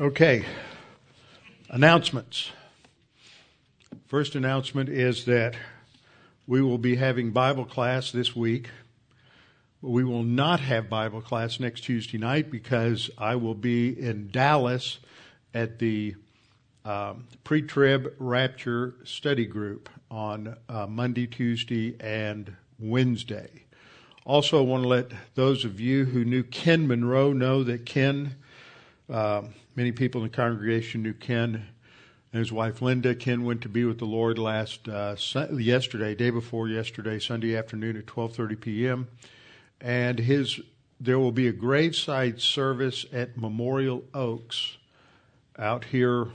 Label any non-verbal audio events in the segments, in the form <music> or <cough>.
Okay, announcements. First announcement is that we will be having Bible class this week. We will not have Bible class next Tuesday night because I will be in Dallas at the um, pre trib rapture study group on uh, Monday, Tuesday, and Wednesday. Also, I want to let those of you who knew Ken Monroe know that Ken. Uh, Many people in the congregation knew Ken and his wife Linda. Ken went to be with the Lord last uh, yesterday, day before yesterday, Sunday afternoon at 12:30 p.m. And his there will be a graveside service at Memorial Oaks out here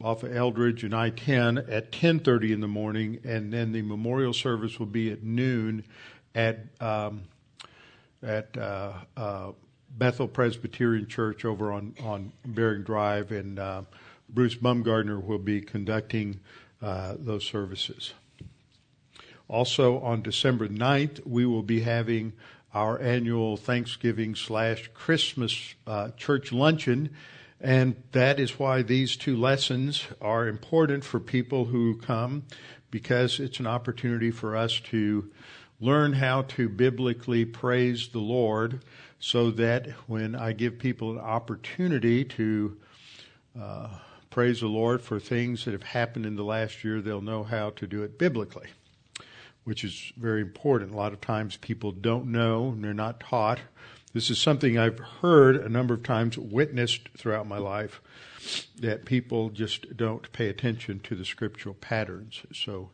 off of Eldridge and I-10 at 10:30 in the morning, and then the memorial service will be at noon at um, at uh, uh, Bethel Presbyterian Church over on, on Bering Drive, and uh, Bruce Bumgardner will be conducting uh, those services. Also, on December 9th, we will be having our annual Thanksgiving slash Christmas uh, church luncheon, and that is why these two lessons are important for people who come, because it's an opportunity for us to learn how to biblically praise the Lord so that when I give people an opportunity to uh, praise the Lord for things that have happened in the last year, they'll know how to do it biblically, which is very important. A lot of times people don't know and they're not taught. This is something I've heard a number of times, witnessed throughout my life, that people just don't pay attention to the scriptural patterns. So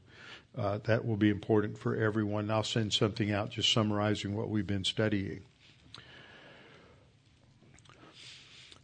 uh, that will be important for everyone. I'll send something out just summarizing what we've been studying.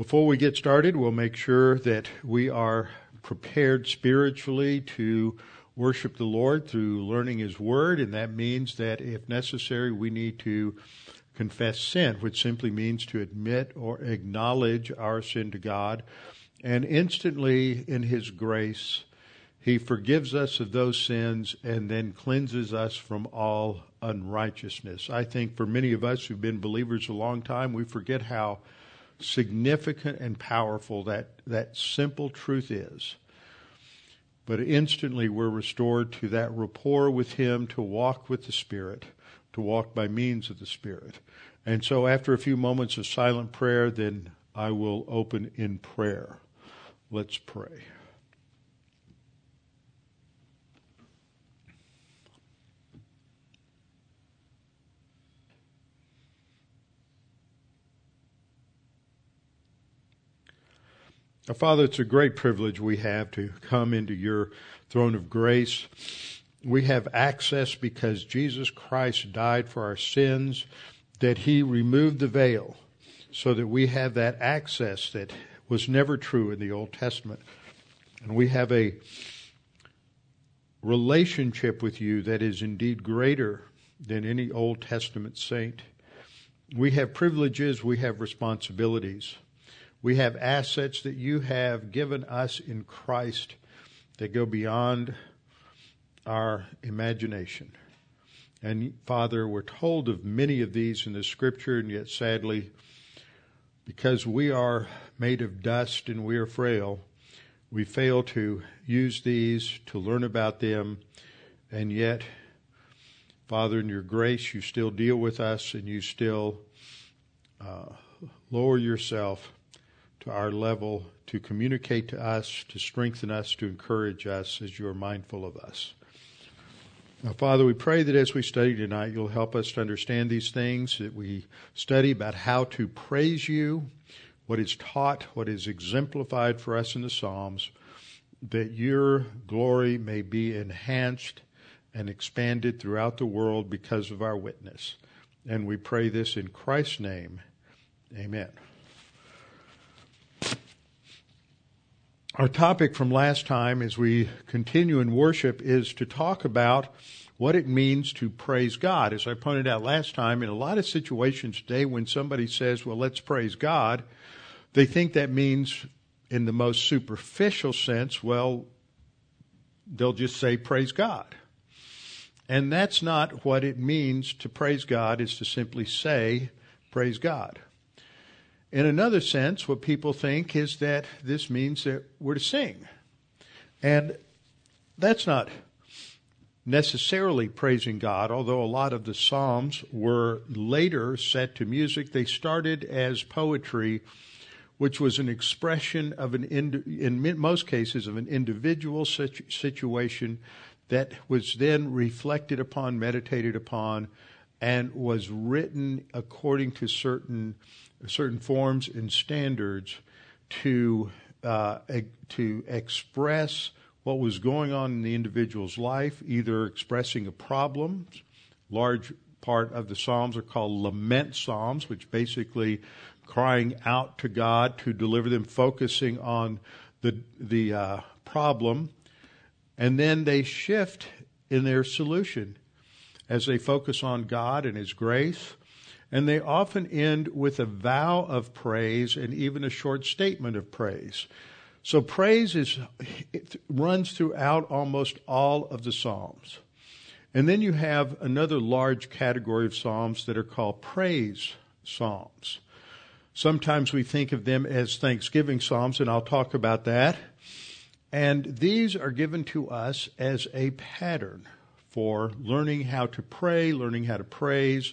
Before we get started, we'll make sure that we are prepared spiritually to worship the Lord through learning His Word, and that means that if necessary, we need to confess sin, which simply means to admit or acknowledge our sin to God, and instantly in His grace, He forgives us of those sins and then cleanses us from all unrighteousness. I think for many of us who've been believers a long time, we forget how significant and powerful that, that simple truth is. But instantly we're restored to that rapport with Him to walk with the Spirit, to walk by means of the Spirit. And so after a few moments of silent prayer, then I will open in prayer. Let's pray. Now, Father, it's a great privilege we have to come into your throne of grace. We have access because Jesus Christ died for our sins, that he removed the veil so that we have that access that was never true in the Old Testament. And we have a relationship with you that is indeed greater than any Old Testament saint. We have privileges, we have responsibilities. We have assets that you have given us in Christ that go beyond our imagination. And Father, we're told of many of these in the scripture, and yet sadly, because we are made of dust and we are frail, we fail to use these, to learn about them, and yet, Father, in your grace, you still deal with us and you still uh, lower yourself to our level to communicate to us, to strengthen us, to encourage us as you are mindful of us. Now, Father, we pray that as we study tonight, you'll help us to understand these things, that we study about how to praise you, what is taught, what is exemplified for us in the Psalms, that your glory may be enhanced and expanded throughout the world because of our witness. And we pray this in Christ's name. Amen. Our topic from last time as we continue in worship is to talk about what it means to praise God. As I pointed out last time, in a lot of situations today when somebody says, well, let's praise God, they think that means in the most superficial sense, well, they'll just say praise God. And that's not what it means to praise God, is to simply say praise God. In another sense, what people think is that this means that we're to sing. And that's not necessarily praising God, although a lot of the Psalms were later set to music. They started as poetry, which was an expression of an, in most cases, of an individual situation that was then reflected upon, meditated upon, and was written according to certain certain forms and standards to uh, to express what was going on in the individual's life, either expressing a problem. Large part of the psalms are called lament psalms, which basically crying out to God to deliver them, focusing on the the uh, problem, and then they shift in their solution as they focus on God and His grace and they often end with a vow of praise and even a short statement of praise. So praise is runs throughout almost all of the Psalms. And then you have another large category of Psalms that are called praise Psalms. Sometimes we think of them as Thanksgiving Psalms, and I'll talk about that. And these are given to us as a pattern for learning how to pray, learning how to praise,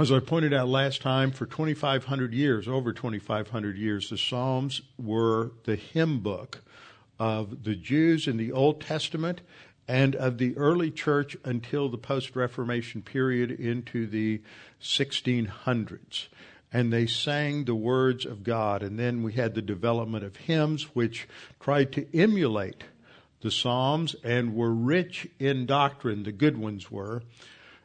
as I pointed out last time, for 2,500 years, over 2,500 years, the Psalms were the hymn book of the Jews in the Old Testament and of the early church until the post Reformation period into the 1600s. And they sang the words of God. And then we had the development of hymns, which tried to emulate the Psalms and were rich in doctrine, the good ones were.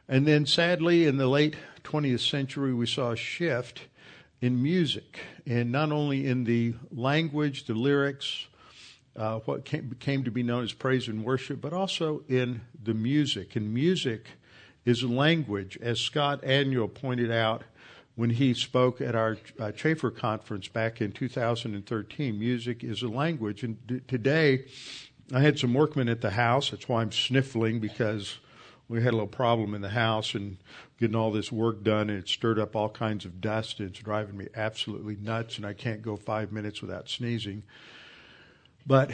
And then sadly, in the late 20th century, we saw a shift in music, and not only in the language, the lyrics, uh, what came, came to be known as praise and worship, but also in the music. And music is language, as Scott Aniol pointed out when he spoke at our uh, Chafer conference back in 2013. Music is a language, and d- today I had some workmen at the house. That's why I'm sniffling because we had a little problem in the house and getting all this work done and it stirred up all kinds of dust and it's driving me absolutely nuts and I can't go five minutes without sneezing. But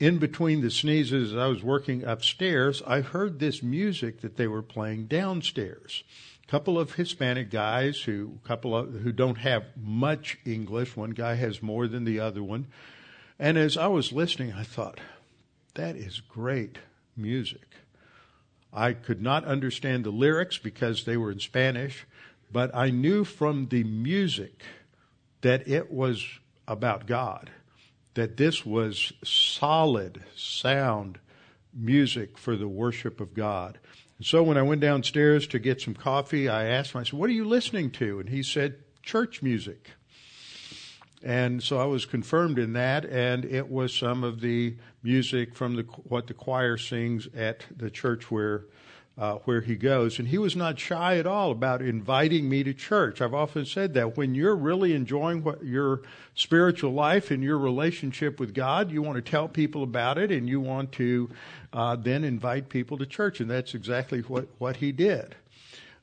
in between the sneezes, as I was working upstairs, I heard this music that they were playing downstairs. A couple of Hispanic guys who, couple of, who don't have much English. One guy has more than the other one. And as I was listening, I thought, that is great music. I could not understand the lyrics because they were in Spanish, but I knew from the music that it was about God, that this was solid sound music for the worship of God. And so when I went downstairs to get some coffee, I asked him, I said, What are you listening to? And he said, Church music. And so I was confirmed in that, and it was some of the music from the, what the choir sings at the church where uh, where he goes. And he was not shy at all about inviting me to church. I've often said that when you're really enjoying what your spiritual life and your relationship with God, you want to tell people about it and you want to uh, then invite people to church. And that's exactly what, what he did.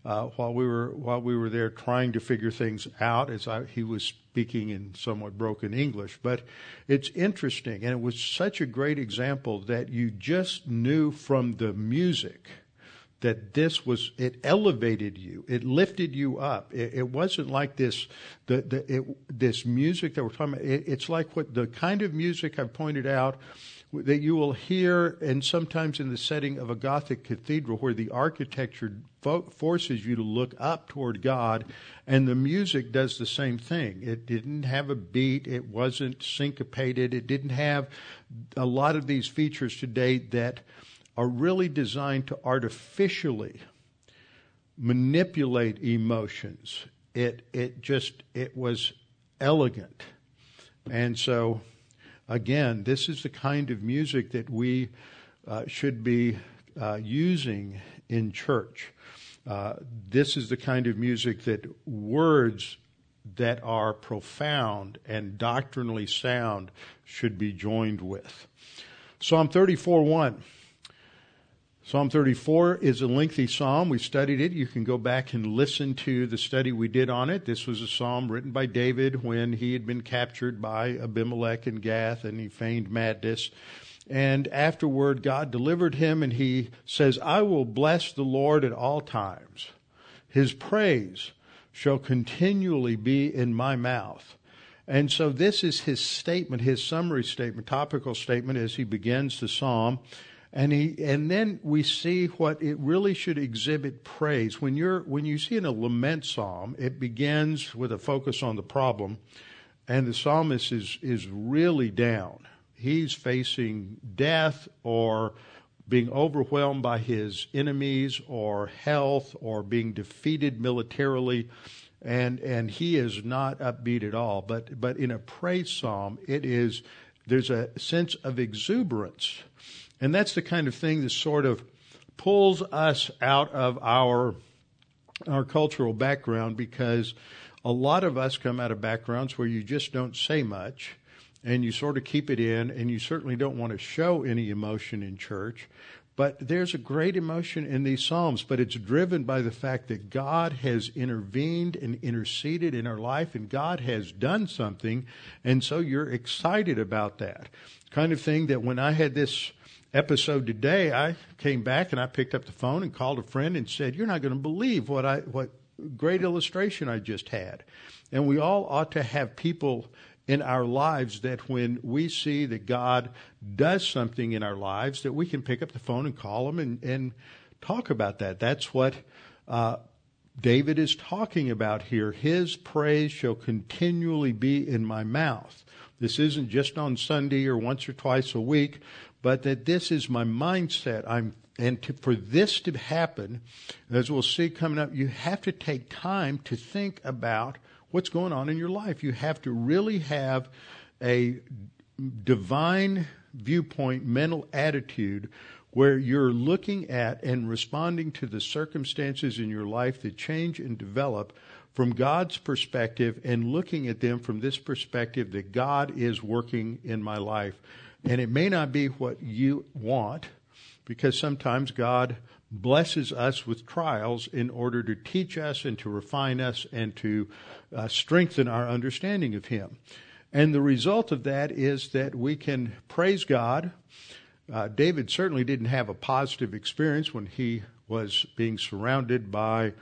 Uh, while we were while we were there trying to figure things out, as I, he was speaking in somewhat broken English, but it's interesting, and it was such a great example that you just knew from the music that this was it elevated you it lifted you up. It, it wasn't like this the, the it, this music that we're talking about it, it's like what the kind of music i've pointed out that you will hear and sometimes in the setting of a gothic cathedral where the architecture fo- forces you to look up toward god and the music does the same thing. It didn't have a beat. It wasn't syncopated. It didn't have a lot of these features today that are really designed to artificially manipulate emotions. It it just it was elegant, and so again, this is the kind of music that we uh, should be uh, using in church. Uh, this is the kind of music that words that are profound and doctrinally sound should be joined with. Psalm 34 1. Psalm 34 is a lengthy psalm. We studied it. You can go back and listen to the study we did on it. This was a psalm written by David when he had been captured by Abimelech and Gath and he feigned madness. And afterward, God delivered him and he says, I will bless the Lord at all times. His praise shall continually be in my mouth. And so this is his statement, his summary statement, topical statement as he begins the psalm. And he, and then we see what it really should exhibit praise. When you're, when you see in a lament psalm, it begins with a focus on the problem, and the psalmist is, is really down. He's facing death or being overwhelmed by his enemies or health or being defeated militarily and and he is not upbeat at all but but in a praise psalm it is there's a sense of exuberance and that's the kind of thing that sort of pulls us out of our our cultural background because a lot of us come out of backgrounds where you just don't say much and you sort of keep it in and you certainly don't want to show any emotion in church but there's a great emotion in these Psalms, but it's driven by the fact that God has intervened and interceded in our life and God has done something. And so you're excited about that. Kind of thing that when I had this episode today, I came back and I picked up the phone and called a friend and said, "You're not going to believe what I what great illustration I just had." And we all ought to have people in our lives that when we see that God does something in our lives, that we can pick up the phone and call them and, and talk about that. That's what uh, David is talking about here. His praise shall continually be in my mouth. This isn't just on Sunday or once or twice a week, but that this is my mindset. I'm and to, for this to happen, as we'll see coming up, you have to take time to think about what's going on in your life. You have to really have a divine viewpoint, mental attitude where you're looking at and responding to the circumstances in your life that change and develop from God's perspective and looking at them from this perspective that God is working in my life. And it may not be what you want, because sometimes God blesses us with trials in order to teach us and to refine us and to uh, strengthen our understanding of Him. And the result of that is that we can praise God. Uh, David certainly didn't have a positive experience when he was being surrounded by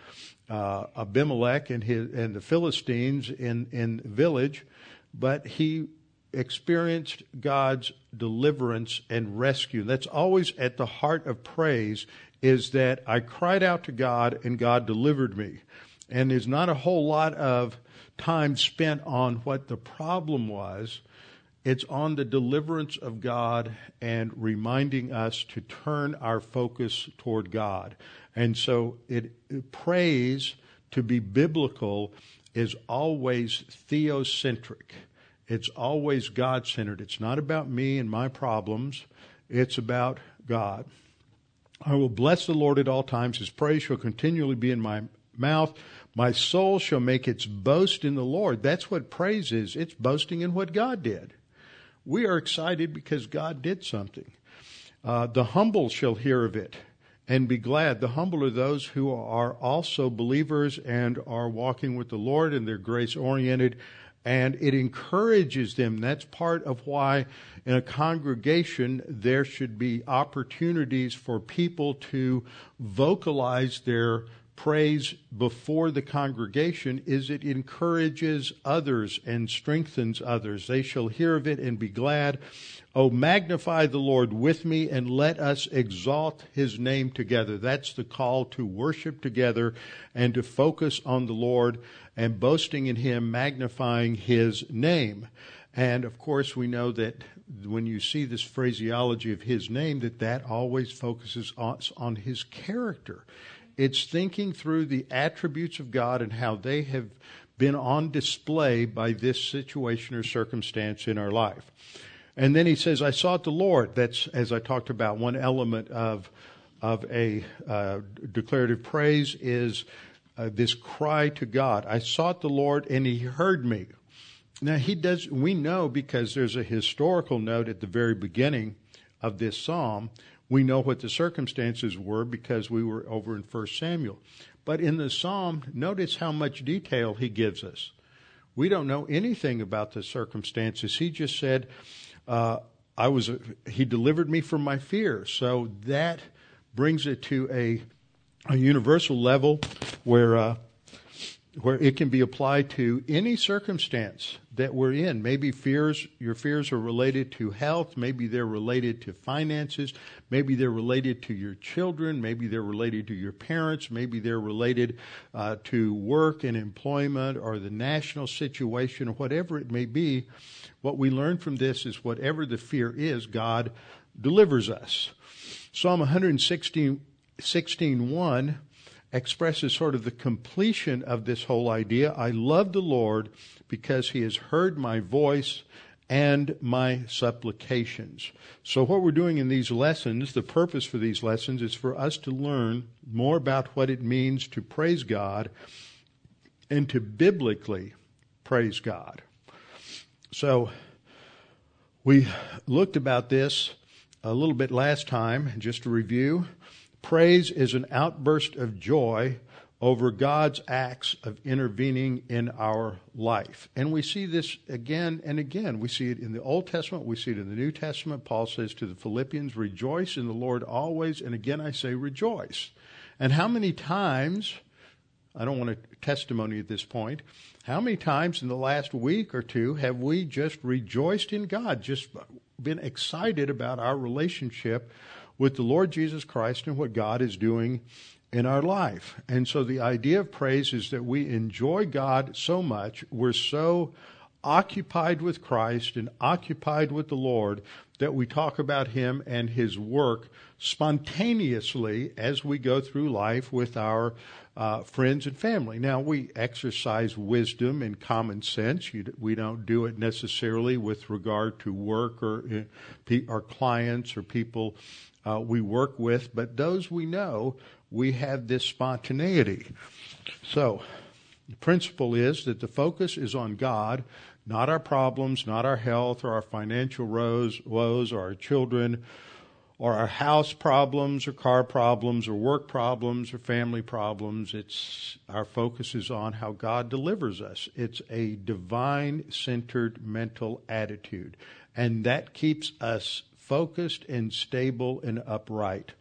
uh, Abimelech and his and the Philistines in in the village, but he experienced God's deliverance and rescue. That's always at the heart of praise is that I cried out to God and God delivered me. And there's not a whole lot of time spent on what the problem was. It's on the deliverance of God and reminding us to turn our focus toward God. And so it, it praise to be biblical is always theocentric. It's always God centered. It's not about me and my problems. It's about God. I will bless the Lord at all times. His praise shall continually be in my mouth. My soul shall make its boast in the Lord. That's what praise is. It's boasting in what God did. We are excited because God did something. Uh, the humble shall hear of it and be glad. The humble are those who are also believers and are walking with the Lord and they're grace oriented and it encourages them. That's part of why in a congregation there should be opportunities for people to vocalize their praise before the congregation is it encourages others and strengthens others. They shall hear of it and be glad. Oh, magnify the Lord with me and let us exalt his name together. That's the call to worship together and to focus on the Lord and boasting in him, magnifying his name. And of course, we know that when you see this phraseology of his name, that that always focuses on, on his character. It's thinking through the attributes of God and how they have been on display by this situation or circumstance in our life. And then he says, I sought the Lord. That's, as I talked about, one element of, of a uh, declarative praise is uh, this cry to God. I sought the Lord and he heard me. Now he does, we know because there's a historical note at the very beginning of this psalm. We know what the circumstances were because we were over in 1 Samuel. But in the psalm, notice how much detail he gives us. We don't know anything about the circumstances. He just said, uh, I was, he delivered me from my fear. So that brings it to a, a universal level where, uh, where it can be applied to any circumstance that we're in. Maybe fears, your fears are related to health. Maybe they're related to finances. Maybe they're related to your children. Maybe they're related to your parents. Maybe they're related uh, to work and employment or the national situation or whatever it may be. What we learn from this is whatever the fear is, God delivers us. Psalm 116, 16, 1 expresses sort of the completion of this whole idea. I love the Lord because he has heard my voice and my supplications. So what we're doing in these lessons, the purpose for these lessons is for us to learn more about what it means to praise God and to biblically praise God. So we looked about this a little bit last time, just to review. Praise is an outburst of joy over God's acts of intervening in our life. And we see this again and again. We see it in the Old Testament, we see it in the New Testament. Paul says to the Philippians, Rejoice in the Lord always. And again, I say rejoice. And how many times, I don't want a testimony at this point, how many times in the last week or two have we just rejoiced in God, just been excited about our relationship with the Lord Jesus Christ and what God is doing in our life. And so the idea of praise is that we enjoy God so much, we're so occupied with Christ and occupied with the Lord that we talk about Him and His work spontaneously as we go through life with our uh, friends and family. Now, we exercise wisdom and common sense. You, we don't do it necessarily with regard to work or, uh, or clients or people uh, we work with, but those we know, we have this spontaneity. So, the principle is that the focus is on God, not our problems, not our health or our financial woes, woes or our children or our house problems or car problems or work problems or family problems. It's our focus is on how God delivers us. It's a divine centered mental attitude. And that keeps us focused and stable and upright.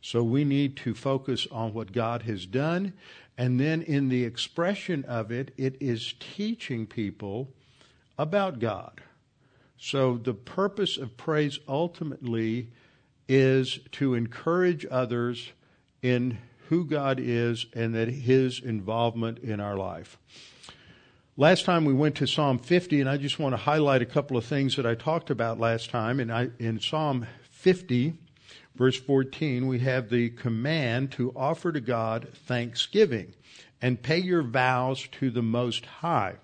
So we need to focus on what God has done. And then in the expression of it, it is teaching people about God. So the purpose of praise ultimately is to encourage others in who God is and that his involvement in our life. Last time we went to Psalm 50, and I just want to highlight a couple of things that I talked about last time. And I, in Psalm 50, verse 14, we have the command to offer to God thanksgiving and pay your vows to the Most High.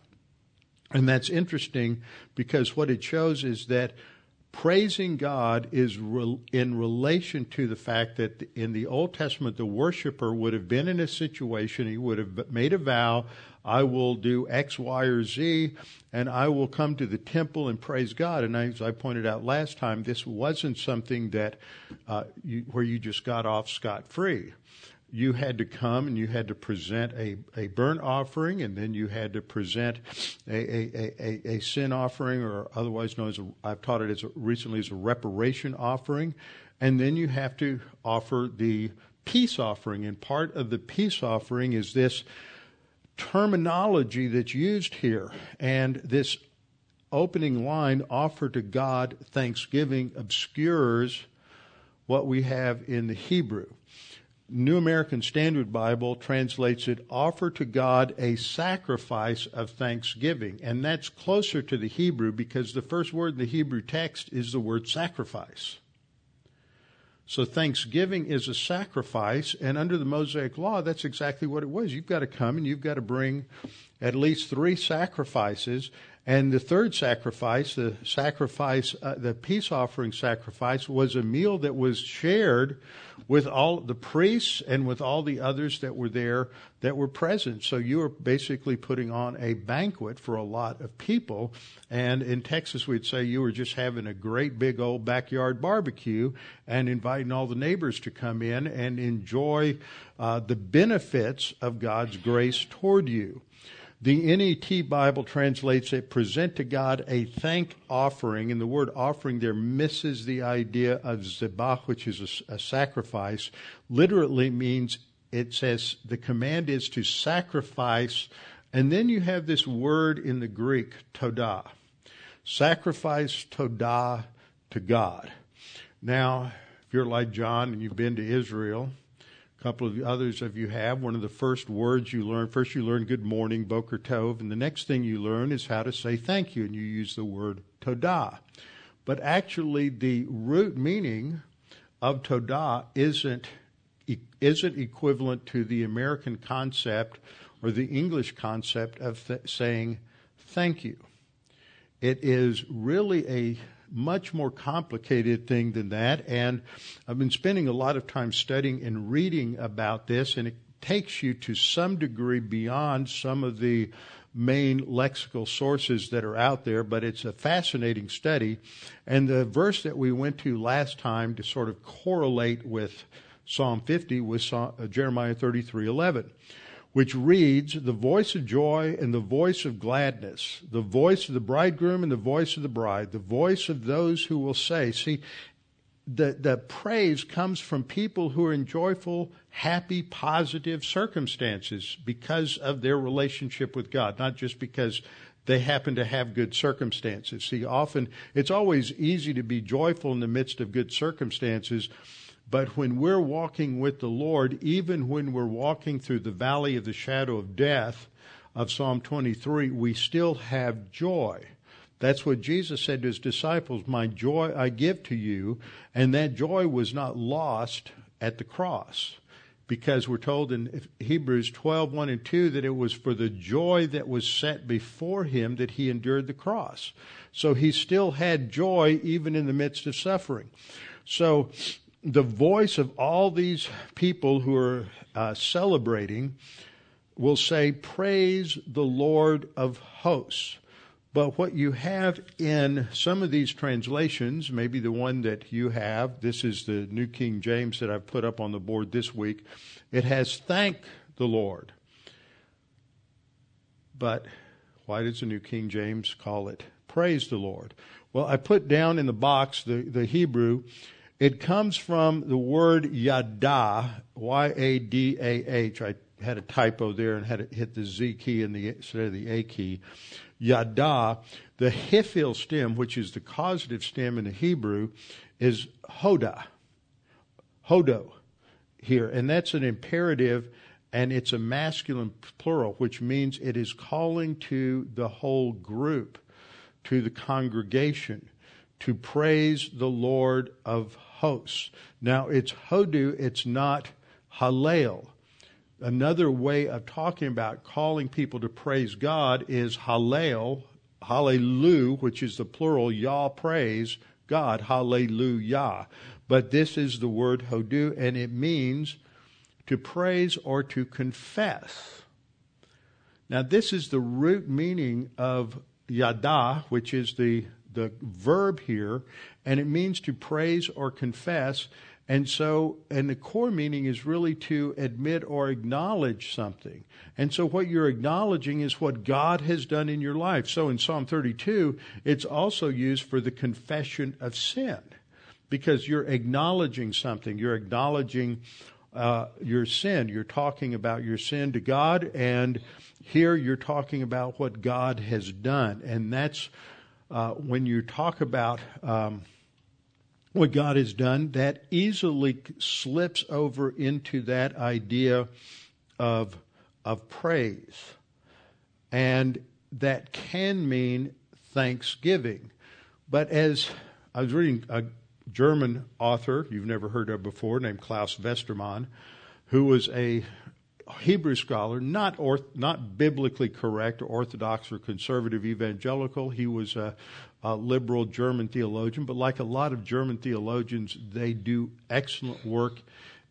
And that's interesting because what it shows is that praising God is re- in relation to the fact that in the Old Testament, the worshiper would have been in a situation, he would have made a vow I will do X, Y, or Z, and I will come to the temple and praise God. And as I pointed out last time, this wasn't something that uh, you, where you just got off scot free. You had to come and you had to present a, a burnt offering, and then you had to present a, a, a, a sin offering, or otherwise known as a, I've taught it as recently as a reparation offering, and then you have to offer the peace offering. And part of the peace offering is this terminology that's used here and this opening line, offer to God thanksgiving, obscures what we have in the Hebrew. New American Standard Bible translates it, offer to God a sacrifice of thanksgiving. And that's closer to the Hebrew because the first word in the Hebrew text is the word sacrifice. So thanksgiving is a sacrifice, and under the Mosaic law, that's exactly what it was. You've got to come and you've got to bring at least three sacrifices, And the third sacrifice, the sacrifice, uh, the peace offering sacrifice, was a meal that was shared with all the priests and with all the others that were there that were present. So you were basically putting on a banquet for a lot of people. And in Texas, we'd say you were just having a great big old backyard barbecue and inviting all the neighbors to come in and enjoy uh, the benefits of God's grace toward you. The NET Bible translates it present to God a thank offering, and the word offering there misses the idea of zebach, which is a, a sacrifice. Literally means it says the command is to sacrifice, and then you have this word in the Greek, todah. Sacrifice todah to God. Now, if you're like John and you've been to Israel, a couple of others of you have. One of the first words you learn, first you learn good morning, Boker Tov, and the next thing you learn is how to say thank you, and you use the word Todah. But actually, the root meaning of Todah isn't, isn't equivalent to the American concept or the English concept of th- saying thank you. It is really a much more complicated thing than that. And I've been spending a lot of time studying and reading about this, and it takes you to some degree beyond some of the main lexical sources that are out there, but it's a fascinating study. And the verse that we went to last time to sort of correlate with Psalm 50 was Jeremiah 33:11 which reads, The voice of joy and the voice of gladness, the voice of the bridegroom and the voice of the bride, the voice of those who will say. See, the, the praise comes from people who are in joyful, happy, positive circumstances because of their relationship with God, not just because they happen to have good circumstances. See, often it's always easy to be joyful in the midst of good circumstances but when we're walking with the Lord, even when we're walking through the valley of the shadow of death of Psalm 23, we still have joy. That's what Jesus said to his disciples, My joy I give to you. And that joy was not lost at the cross. Because we're told in Hebrews 12, 1 and 2 that it was for the joy that was set before him that he endured the cross. So he still had joy even in the midst of suffering. So the voice of all these people who are uh, celebrating will say, Praise the Lord of hosts. But what you have in some of these translations, maybe the one that you have, this is the New King James that I've put up on the board this week, it has thank the Lord. But why does the New King James call it praise the Lord? Well, I put down in the box the, the Hebrew it comes from the word yada, Y-A-D-A-H. I had a typo there and had to hit the Z key the, instead of the A key. Yada, the hifil stem, which is the causative stem in the Hebrew, is hoda. Hodu here. And that's an imperative and it's a masculine plural, which means it is calling to the whole group, to the congregation, to praise the Lord of hosts. Now it's hodu, it's not hallel. Another way of talking about calling people to praise God is hallel, hallelujah, which is the plural, Yah praise God, hallelujah. But this is the word hodu, and it means to praise or to confess. Now, this is the root meaning of yada, which is the the verb here, and it means to praise or confess. And so, and the core meaning is really to admit or acknowledge something. And so what you're acknowledging is what God has done in your life. So in Psalm 32, it's also used for the confession of sin because you're acknowledging something. You're acknowledging uh, your sin. You're talking about your sin to God, and here you're talking about what God has done. And that's uh, when you talk about um, what God has done, that easily slips over into that idea of of praise, and that can mean thanksgiving. But as I was reading a German author you've never heard of before named Klaus Westermann, who was a Hebrew scholar, not orth, not biblically correct or orthodox or conservative evangelical. He was a, a liberal German theologian, but like a lot of German theologians, they do excellent work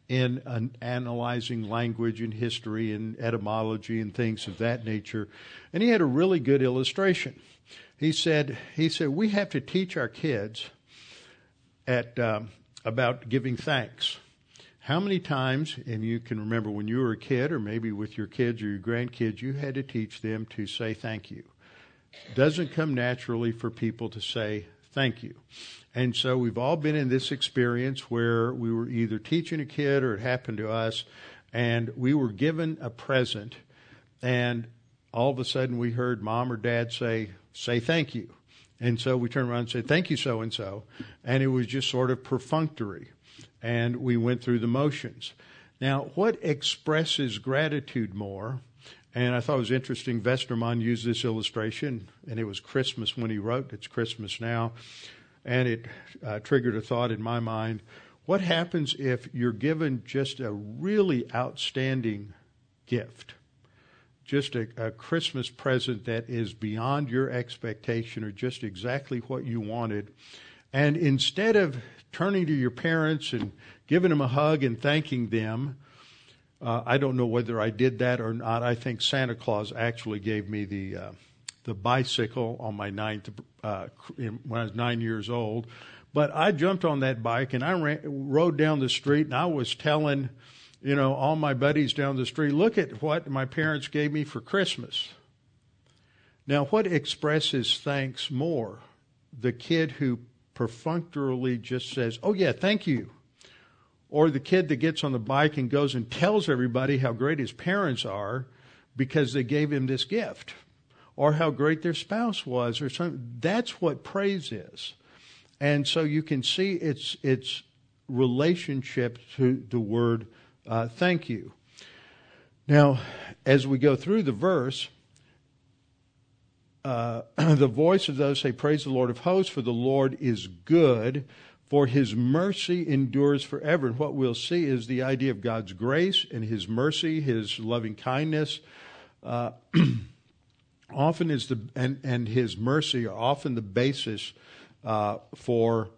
in an analyzing language and history and etymology and things of that nature. And he had a really good illustration. He said, he said, we have to teach our kids at, um, about giving thanks. How many times, and you can remember when you were a kid, or maybe with your kids or your grandkids, you had to teach them to say thank you. Doesn't come naturally for people to say thank you. And so we've all been in this experience where we were either teaching a kid or it happened to us, and we were given a present, and all of a sudden we heard mom or dad say, say thank you. And so we turned around and said, thank you, so and so. And it was just sort of perfunctory. And we went through the motions. Now, what expresses gratitude more? And I thought it was interesting. Westermann used this illustration, and it was Christmas when he wrote. It's Christmas now and it uh, triggered a thought in my mind. What happens if you're given just a really outstanding gift? Just a, a Christmas present that is beyond your expectation or just exactly what you wanted. And instead of turning to your parents and giving them a hug and thanking them, uh, I don't know whether I did that or not. I think Santa Claus actually gave me the uh, the bicycle on my ninth uh, when I was nine years old. But I jumped on that bike and I ran, rode down the street and I was telling, you know, all my buddies down the street, look at what my parents gave me for Christmas. Now, what expresses thanks more? The kid who perfunctorily just says, oh yeah, thank you. Or the kid that gets on the bike and goes and tells everybody how great his parents are because they gave him this gift or how great their spouse was or something. That's what praise is. And so you can see its, its relationship to the word uh, thank you. Now, as we go through the verse, uh, <clears throat> the voice of those say, Praise the Lord of hosts, for the Lord is good, for his mercy endures forever. And what we'll see is the idea of God's grace and his mercy, his loving kindness. Uh, <clears throat> often is the and, and his mercy are often the basis uh, for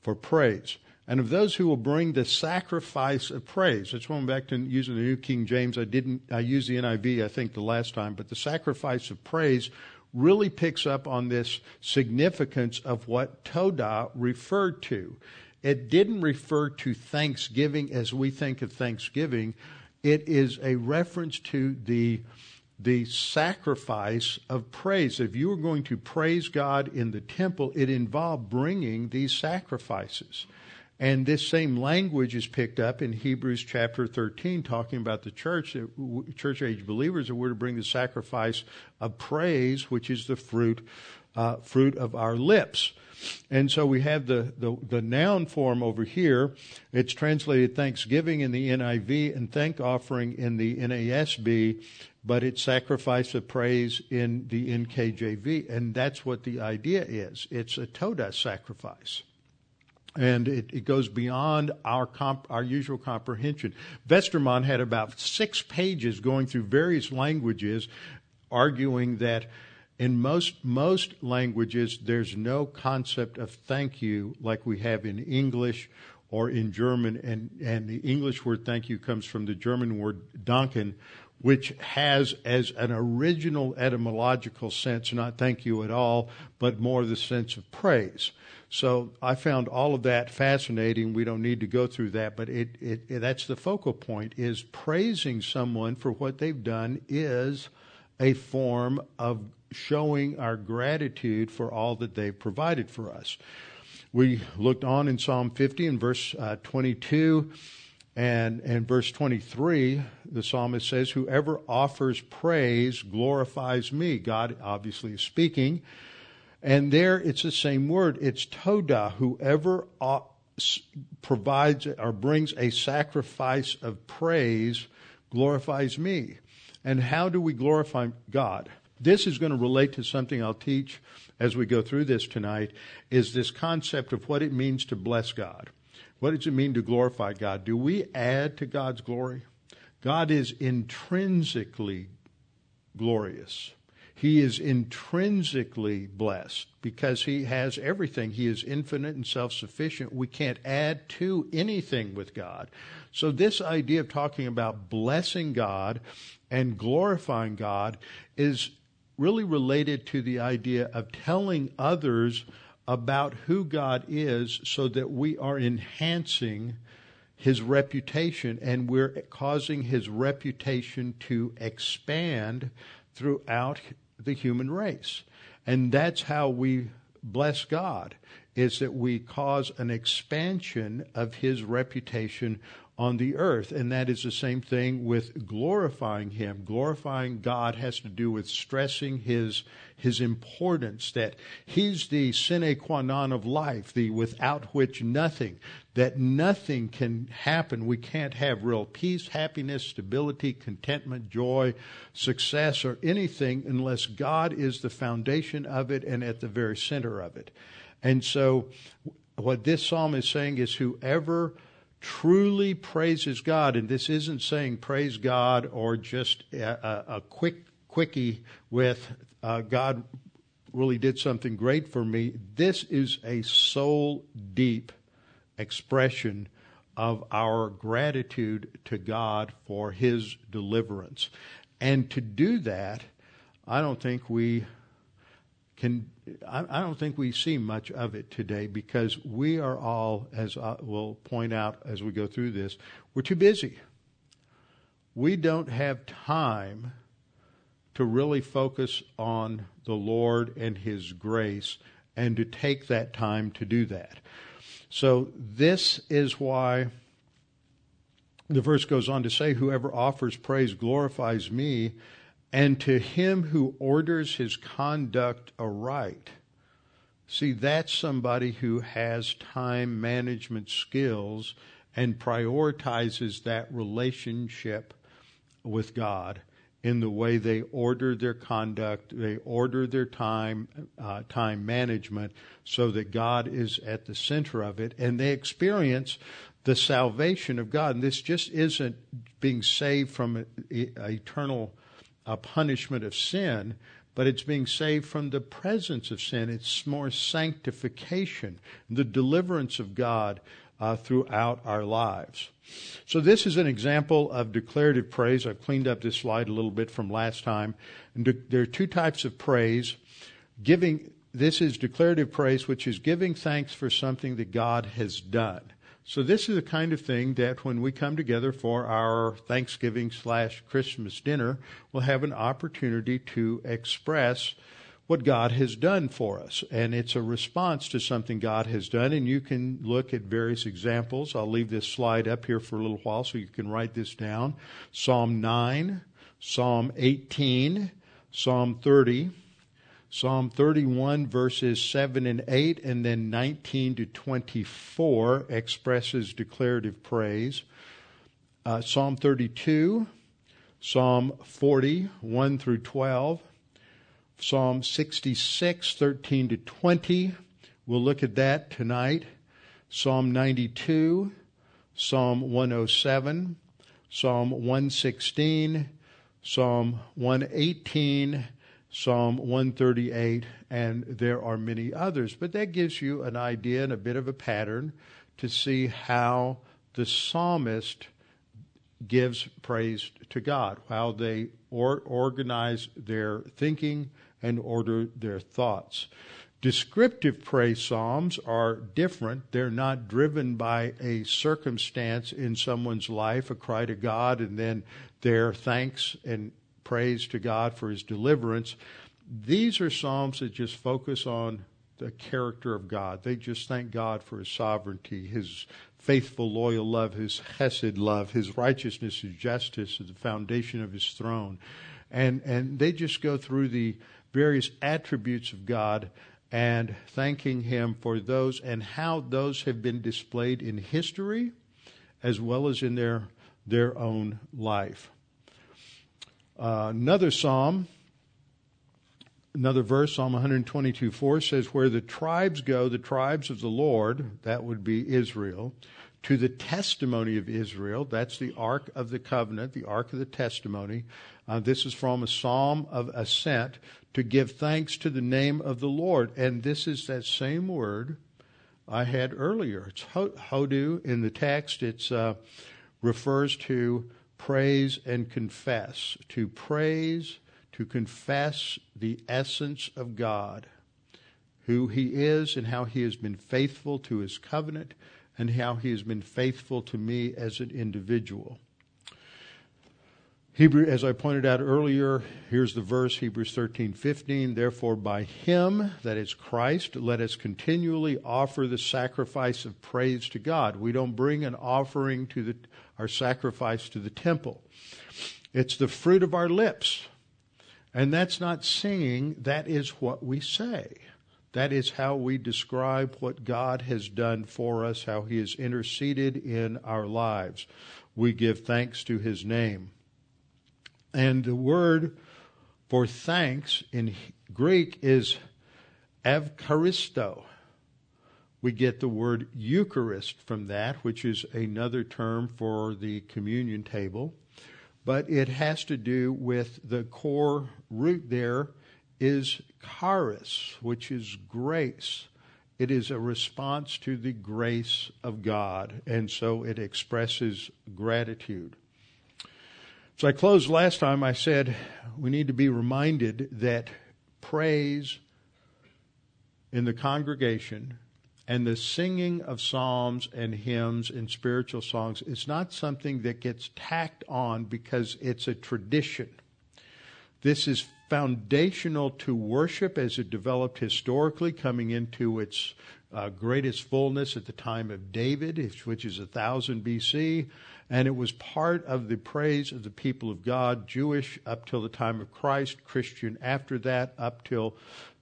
for praise. And of those who will bring the sacrifice of praise, that's going back to using the New King James. I didn't I used the NIV I think the last time, but the sacrifice of praise really picks up on this significance of what Todah referred to. It didn't refer to thanksgiving as we think of thanksgiving. It is a reference to the the sacrifice of praise. If you were going to praise God in the temple, it involved bringing these sacrifices. And this same language is picked up in Hebrews chapter 13, talking about the church, church age believers that were to bring the sacrifice of praise, which is the fruit, uh, fruit of our lips. And so we have the, the, the, noun form over here. It's translated thanksgiving in the NIV and thank offering in the NASB but it's sacrifice of praise in the NKJV. And that's what the idea is. It's a Todah sacrifice. And it, it goes beyond our comp, our usual comprehension. Westermann had about six pages going through various languages, arguing that in most most languages there's no concept of thank you like we have in English or in German, and and the English word thank you comes from the German word danken, which has as an original etymological sense not thank you at all, but more the sense of praise. So I found all of that fascinating. We don't need to go through that, but it, it, it, that's the focal point is praising someone for what they've done is a form of showing our gratitude for all that they've provided for us. We looked on in Psalm 50 and verse uh, 22 and in verse 23, the psalmist says, Whoever offers praise glorifies me. God obviously is speaking. And there it's the same word. It's todah. Whoever uh, provides or brings a sacrifice of praise glorifies me. And how do we glorify God? This is going to relate to something I'll teach as we go through this tonight is this concept of what it means to bless God. What does it mean to glorify God? Do we add to God's glory? God is intrinsically glorious. He is intrinsically blessed because he has everything. He is infinite and self sufficient. We can't add to anything with God. So, this idea of talking about blessing God and glorifying God is really related to the idea of telling others about who God is so that we are enhancing his reputation and we're causing his reputation to expand throughout the human race. And that's how we bless God is that we cause an expansion of his reputation on the earth. And that is the same thing with glorifying him. Glorifying God has to do with stressing his his importance, that he's the sine qua non of life, the without which nothing, that nothing can happen. We can't have real peace, happiness, stability, contentment, joy, success, or anything unless God is the foundation of it and at the very center of it. And so, what this psalm is saying is whoever truly praises God, and this isn't saying praise God or just a, a quick quickie with uh, God really did something great for me. This is a soul deep expression of our gratitude to God for His deliverance. And to do that, I don't think we can I, don't think we see much of it today because we are all, as I will point out as we go through this, we're too busy. We don't have time to really focus on the Lord and His grace and to take that time to do that. So, this is why the verse goes on to say, Whoever offers praise glorifies me and to him who orders his conduct aright. See, that's somebody who has time management skills and prioritizes that relationship with God in the way they order their conduct, they order their time, uh, time management, so that God is at the center of it, and they experience the salvation of God. And this just isn't being saved from eternal a punishment of sin, but it's being saved from the presence of sin. It's more sanctification, the deliverance of God uh, throughout our lives. So this is an example of declarative praise. I've cleaned up this slide a little bit from last time. De- there are two types of praise. Giving this is declarative praise, which is giving thanks for something that God has done. So this is the kind of thing that when we come together for our Thanksgiving slash Christmas dinner, we'll have an opportunity to express what God has done for us. And it's a response to something God has done. And you can look at various examples. I'll leave this slide up here for a little while so you can write this down. Psalm 9, Psalm 18, Psalm 30, Psalm 31 verses 7 and 8 and then 19 to 24 expresses declarative praise. Uh, Psalm 32, Psalm 40, 1 through 12, Psalm 66, 13 to 20. We'll look at that tonight. Psalm 92, Psalm 107, Psalm 116, Psalm 118, Psalm 138, and there are many others. But that gives you an idea and a bit of a pattern to see how the psalmist gives praise to God, how they or, organize their thinking and order their thoughts. Descriptive praise psalms are different. They're not driven by a circumstance in someone's life, a cry to God, and then their thanks and praise to God for his deliverance. These are Psalms that just focus on the character of God. They just thank God for his sovereignty, his faithful, loyal love, his chesed love, his righteousness, his justice, the foundation of his throne. And, and they just go through the various attributes of God and thanking him for those and how those have been displayed in history as well as in their, their own life. Uh, another psalm, another verse, Psalm 122 4 says, Where the tribes go, the tribes of the Lord, that would be Israel, to the testimony of Israel. That's the Ark of the Covenant, the Ark of the Testimony. Uh, this is from a psalm of ascent to give thanks to the name of the Lord. And this is that same word I had earlier. It's hodu in the text. It uh, refers to praise and confess. To praise, to confess the essence of God, who He is and how He has been faithful to His covenant and how He has been faithful to me as an individual. Hebrew, as I pointed out earlier, here's the verse, Hebrews 13, 15. Therefore, by him, that is Christ, let us continually offer the sacrifice of praise to God. We don't bring an offering to the, our sacrifice to the temple. It's the fruit of our lips. And that's not singing, that is what we say. That is how we describe what God has done for us, how he has interceded in our lives. We give thanks to his name. And the word for thanks in Greek is evcharisto. We get the word Eucharist from that, which is another term for the communion table. But it has to do with the core root there is charis, which is grace. It is a response to the grace of God, and so it expresses gratitude. So I closed last time, I said we need to be reminded that praise in the congregation and the singing of psalms and hymns and spiritual songs is not something that gets tacked on because it's a tradition. This is foundational to worship as it developed historically, coming into its uh, greatest fullness at the time of David, which is 1000 BC, and it was part of the praise of the people of God, Jewish up till the time of Christ, Christian after that, up till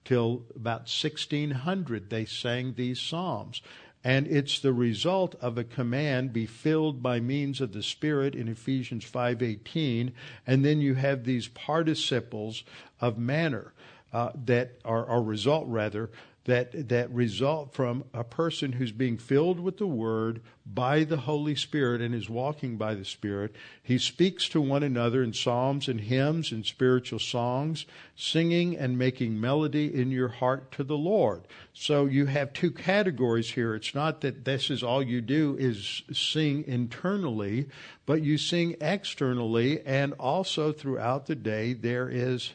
till about 1600 they sang these psalms. And it's the result of a command be filled by means of the Spirit in Ephesians 5:18, and then you have these participles of manner uh, that are, are result rather that, that result from a person who's being filled with the Word by the Holy Spirit and is walking by the Spirit. He speaks to one another in psalms and hymns and spiritual songs, singing and making melody in your heart to the Lord. So you have two categories here. It's not that this is all you do is sing internally, but you sing externally and also throughout the day there is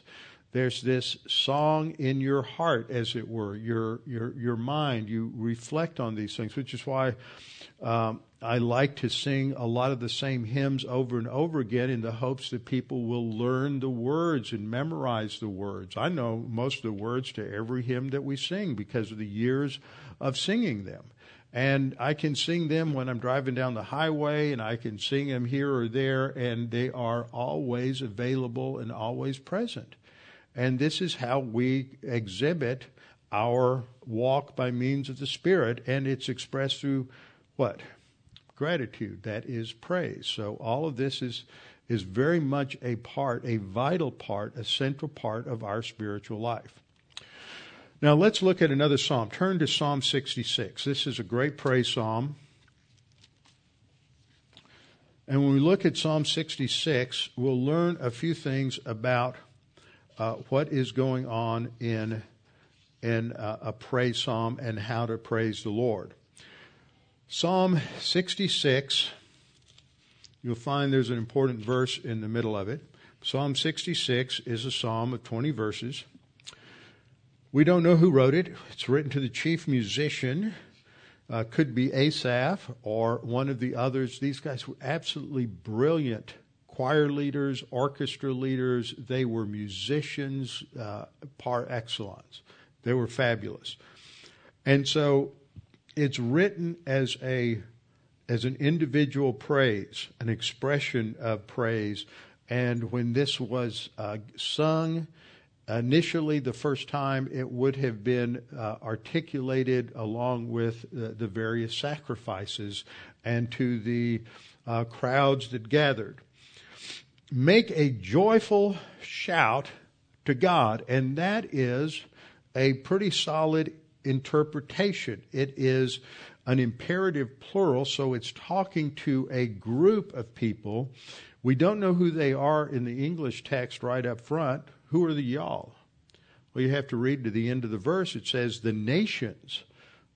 there's this song in your heart, as it were, your your your mind. You reflect on these things, which is why um, I like to sing a lot of the same hymns over and over again in the hopes that people will learn the words and memorize the words. I know most of the words to every hymn that we sing because of the years of singing them. And I can sing them when I'm driving down the highway, and I can sing them here or there, and they are always available and always present. And this is how we exhibit our walk by means of the Spirit, and it's expressed through what? Gratitude. That is praise. So all of this is is very much a part, a vital part, a central part of our spiritual life. Now let's look at another psalm. Turn to Psalm 66. This is a great praise psalm. And when we look at Psalm 66, we'll learn a few things about uh, what is going on in in uh, a praise psalm and how to praise the Lord. Psalm 66, you'll find there's an important verse in the middle of it. Psalm 66 is a psalm of 20 verses. We don't know who wrote it. It's written to the chief musician. Uh, could be Asaph or one of the others. These guys were absolutely brilliant choir leaders, orchestra leaders. They were musicians uh, par excellence. They were fabulous. And so it's written as a as an individual praise, an expression of praise. And when this was uh, sung, initially the first time it would have been uh, articulated along with uh, the various sacrifices and to the uh, crowds that gathered make a joyful shout to God. And that is a pretty solid interpretation. It is an imperative plural, so it's talking to a group of people. We don't know who they are in the English text right up front. Who are the y'all? Well, you have to read to the end of the verse. It says, the nations,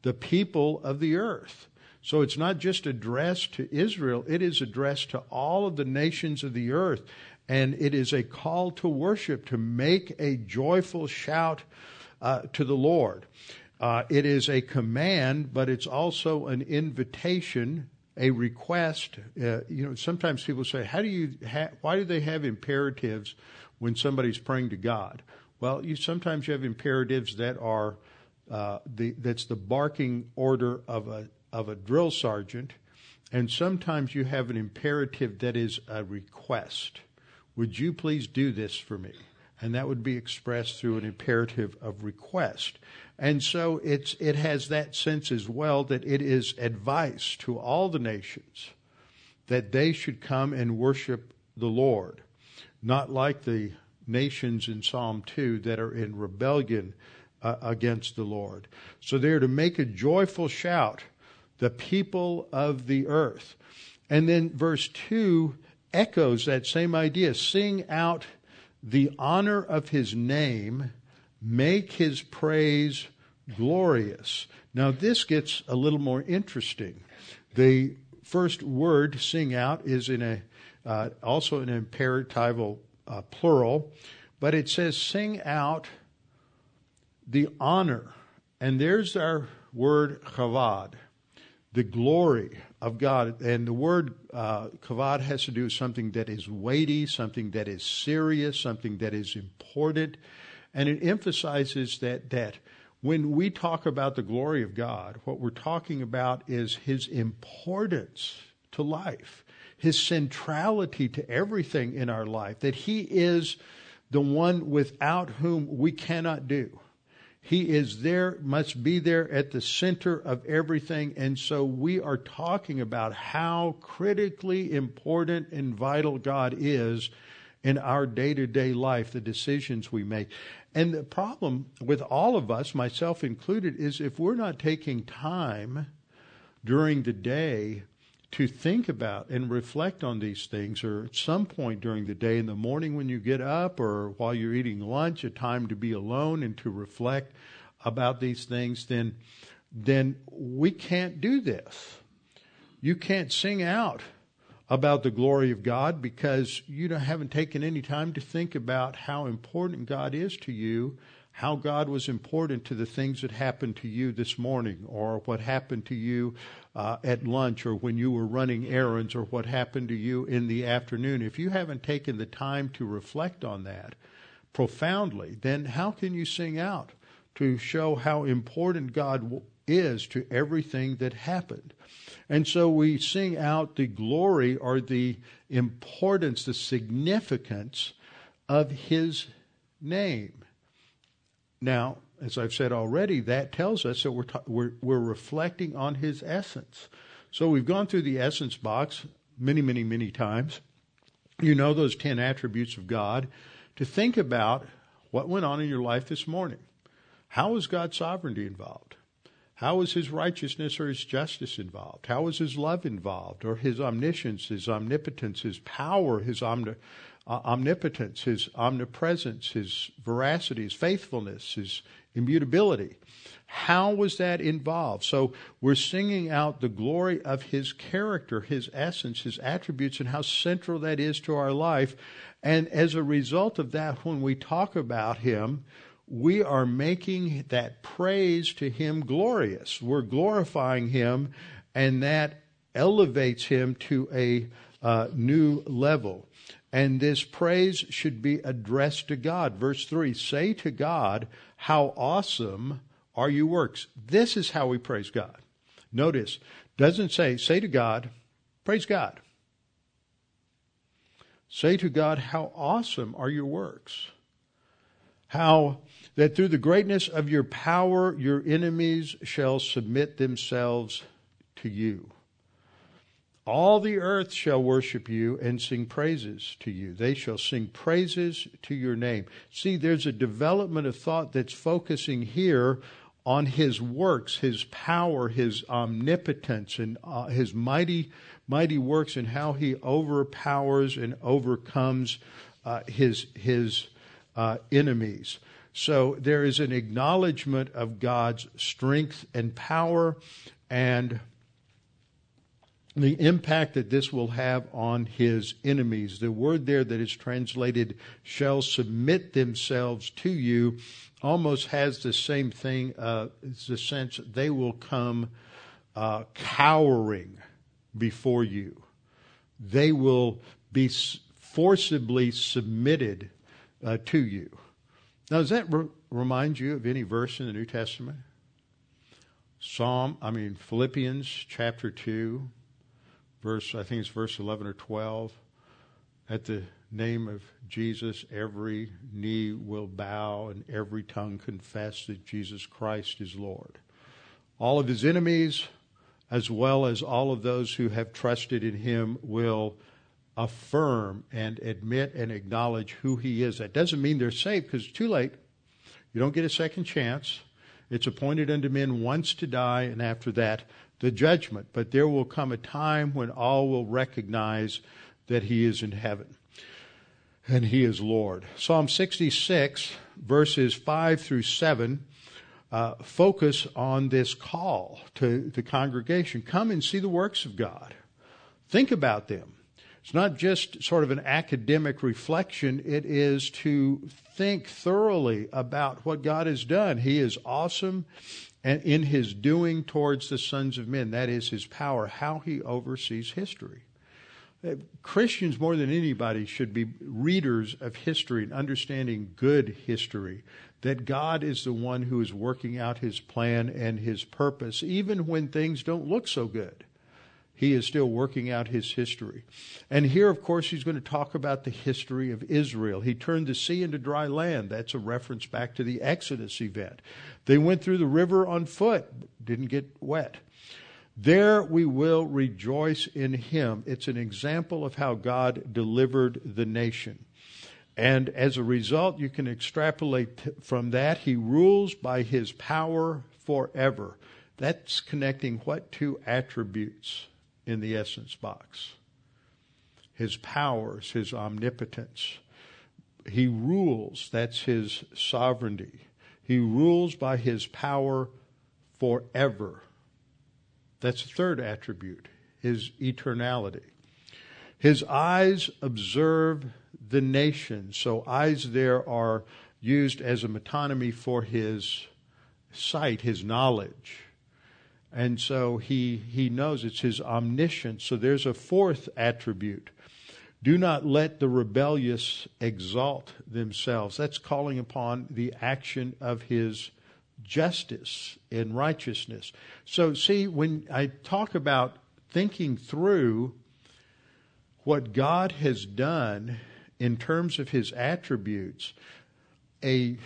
the people of the earth. So it's not just addressed to Israel, it is addressed to all of the nations of the earth. And it is a call to worship, to make a joyful shout uh, to the Lord. Uh, it is a command, but it's also an invitation, a request. Uh, you know, sometimes people say, "How do you? Ha- why do they have imperatives when somebody's praying to God?" Well, you sometimes you have imperatives that are uh, the that's the barking order of a of a drill sergeant, and sometimes you have an imperative that is a request. Would you please do this for me? And that would be expressed through an imperative of request. And so it's, it has that sense as well that it is advice to all the nations that they should come and worship the Lord, not like the nations in Psalm 2 that are in rebellion uh, against the Lord. So they're to make a joyful shout, the people of the earth. And then verse 2 echoes that same idea sing out the honor of his name make his praise glorious. Now, this gets a little more interesting. The first word, sing out, is in a uh, also an imperatival uh, plural, but it says sing out the honor. And there's our word kavod, the glory of God. And the word uh, kavod has to do with something that is weighty, something that is serious, something that is important. And it emphasizes that, that when we talk about the glory of God, what we're talking about is his importance to life, his centrality to everything in our life, that he is the one without whom we cannot do. He is there, must be there at the center of everything. And so we are talking about how critically important and vital God is in our day to day life, the decisions we make. And the problem with all of us, myself included, is if we're not taking time during the day to think about and reflect on these things, or at some point during the day, in the morning when you get up, or while you're eating lunch, a time to be alone and to reflect about these things, then then we can't do this. You can't sing out about the glory of God because you haven't taken any time to think about how important God is to you, how God was important to the things that happened to you this morning, or what happened to you uh, at lunch, or when you were running errands, or what happened to you in the afternoon. If you haven't taken the time to reflect on that profoundly, then how can you sing out to show how important God is to everything that happened? And so we sing out the glory or the importance, the significance of his name. Now, as I've said already, that tells us that we're, we're, we're reflecting on his essence. So we've gone through the essence box many, many, many times. You know those 10 attributes of God. To think about what went on in your life this morning. How was God's sovereignty involved? How is his righteousness or his justice involved? How is his love involved? Or his omniscience, his omnipotence, his power, his omni- omnipotence, his omnipresence, his veracity, his faithfulness, his immutability? How was that involved? So we're singing out the glory of his character, his essence, his attributes, and how central that is to our life. And as a result of that, when we talk about him, we are making that praise to Him glorious. We're glorifying Him, and that elevates Him to a uh, new level. And this praise should be addressed to God. Verse 3 Say to God, How awesome are your works. This is how we praise God. Notice, doesn't say, Say to God, Praise God. Say to God, How awesome are your works. How that through the greatness of your power your enemies shall submit themselves to you. All the earth shall worship you and sing praises to you. They shall sing praises to your name. See, there's a development of thought that's focusing here on his works, his power, his omnipotence, and uh, his mighty, mighty works, and how he overpowers and overcomes uh, his his uh, enemies. So there is an acknowledgement of God's strength and power, and the impact that this will have on his enemies. The word there that is translated shall submit themselves to you almost has the same thing, uh, the sense they will come uh, cowering before you. They will be forcibly submitted uh, to you. Now, does that re- remind you of any verse in the New Testament? Psalm, I mean, Philippians chapter 2, verse, I think it's verse 11 or 12. At the name of Jesus, every knee will bow and every tongue confess that Jesus Christ is Lord. All of his enemies, as well as all of those who have trusted in him, will affirm and admit and acknowledge who he is. That doesn't mean they're saved because it's too late. You don't get a second chance. It's appointed unto men once to die, and after that, the judgment. But there will come a time when all will recognize that he is in heaven and he is Lord. Psalm 66, verses 5 through 7, uh, focus on this call to the congregation. Come and see the works of God. Think about them. It's not just sort of an academic reflection, it is to think thoroughly about what God has done. He is awesome and in his doing towards the sons of men, that is his power, how he oversees history. Uh, Christians, more than anybody, should be readers of history and understanding good history. That God is the one who is working out his plan and his purpose, even when things don't look so good. He is still working out his history. And here, of course, he's going to talk about the history of Israel. He turned the sea into dry land. That's a reference back to the Exodus event. They went through the river on foot, didn't get wet. There we will rejoice in him. It's an example of how God delivered the nation. And as a result, you can extrapolate from that. He rules by his power forever. That's connecting what two attributes in the essence box? His powers, his omnipotence. He rules, that's his sovereignty. He rules by his power forever. That's the third attribute, his eternality. His eyes observe the nations. So eyes there are used as a metonymy for his sight, his knowledge. And so he, he knows it's his omniscience. So there's a fourth attribute. Do not let the rebellious exalt themselves. That's calling upon the action of his justice and righteousness. So, see, when I talk about thinking through what God has done in terms of his attributes, a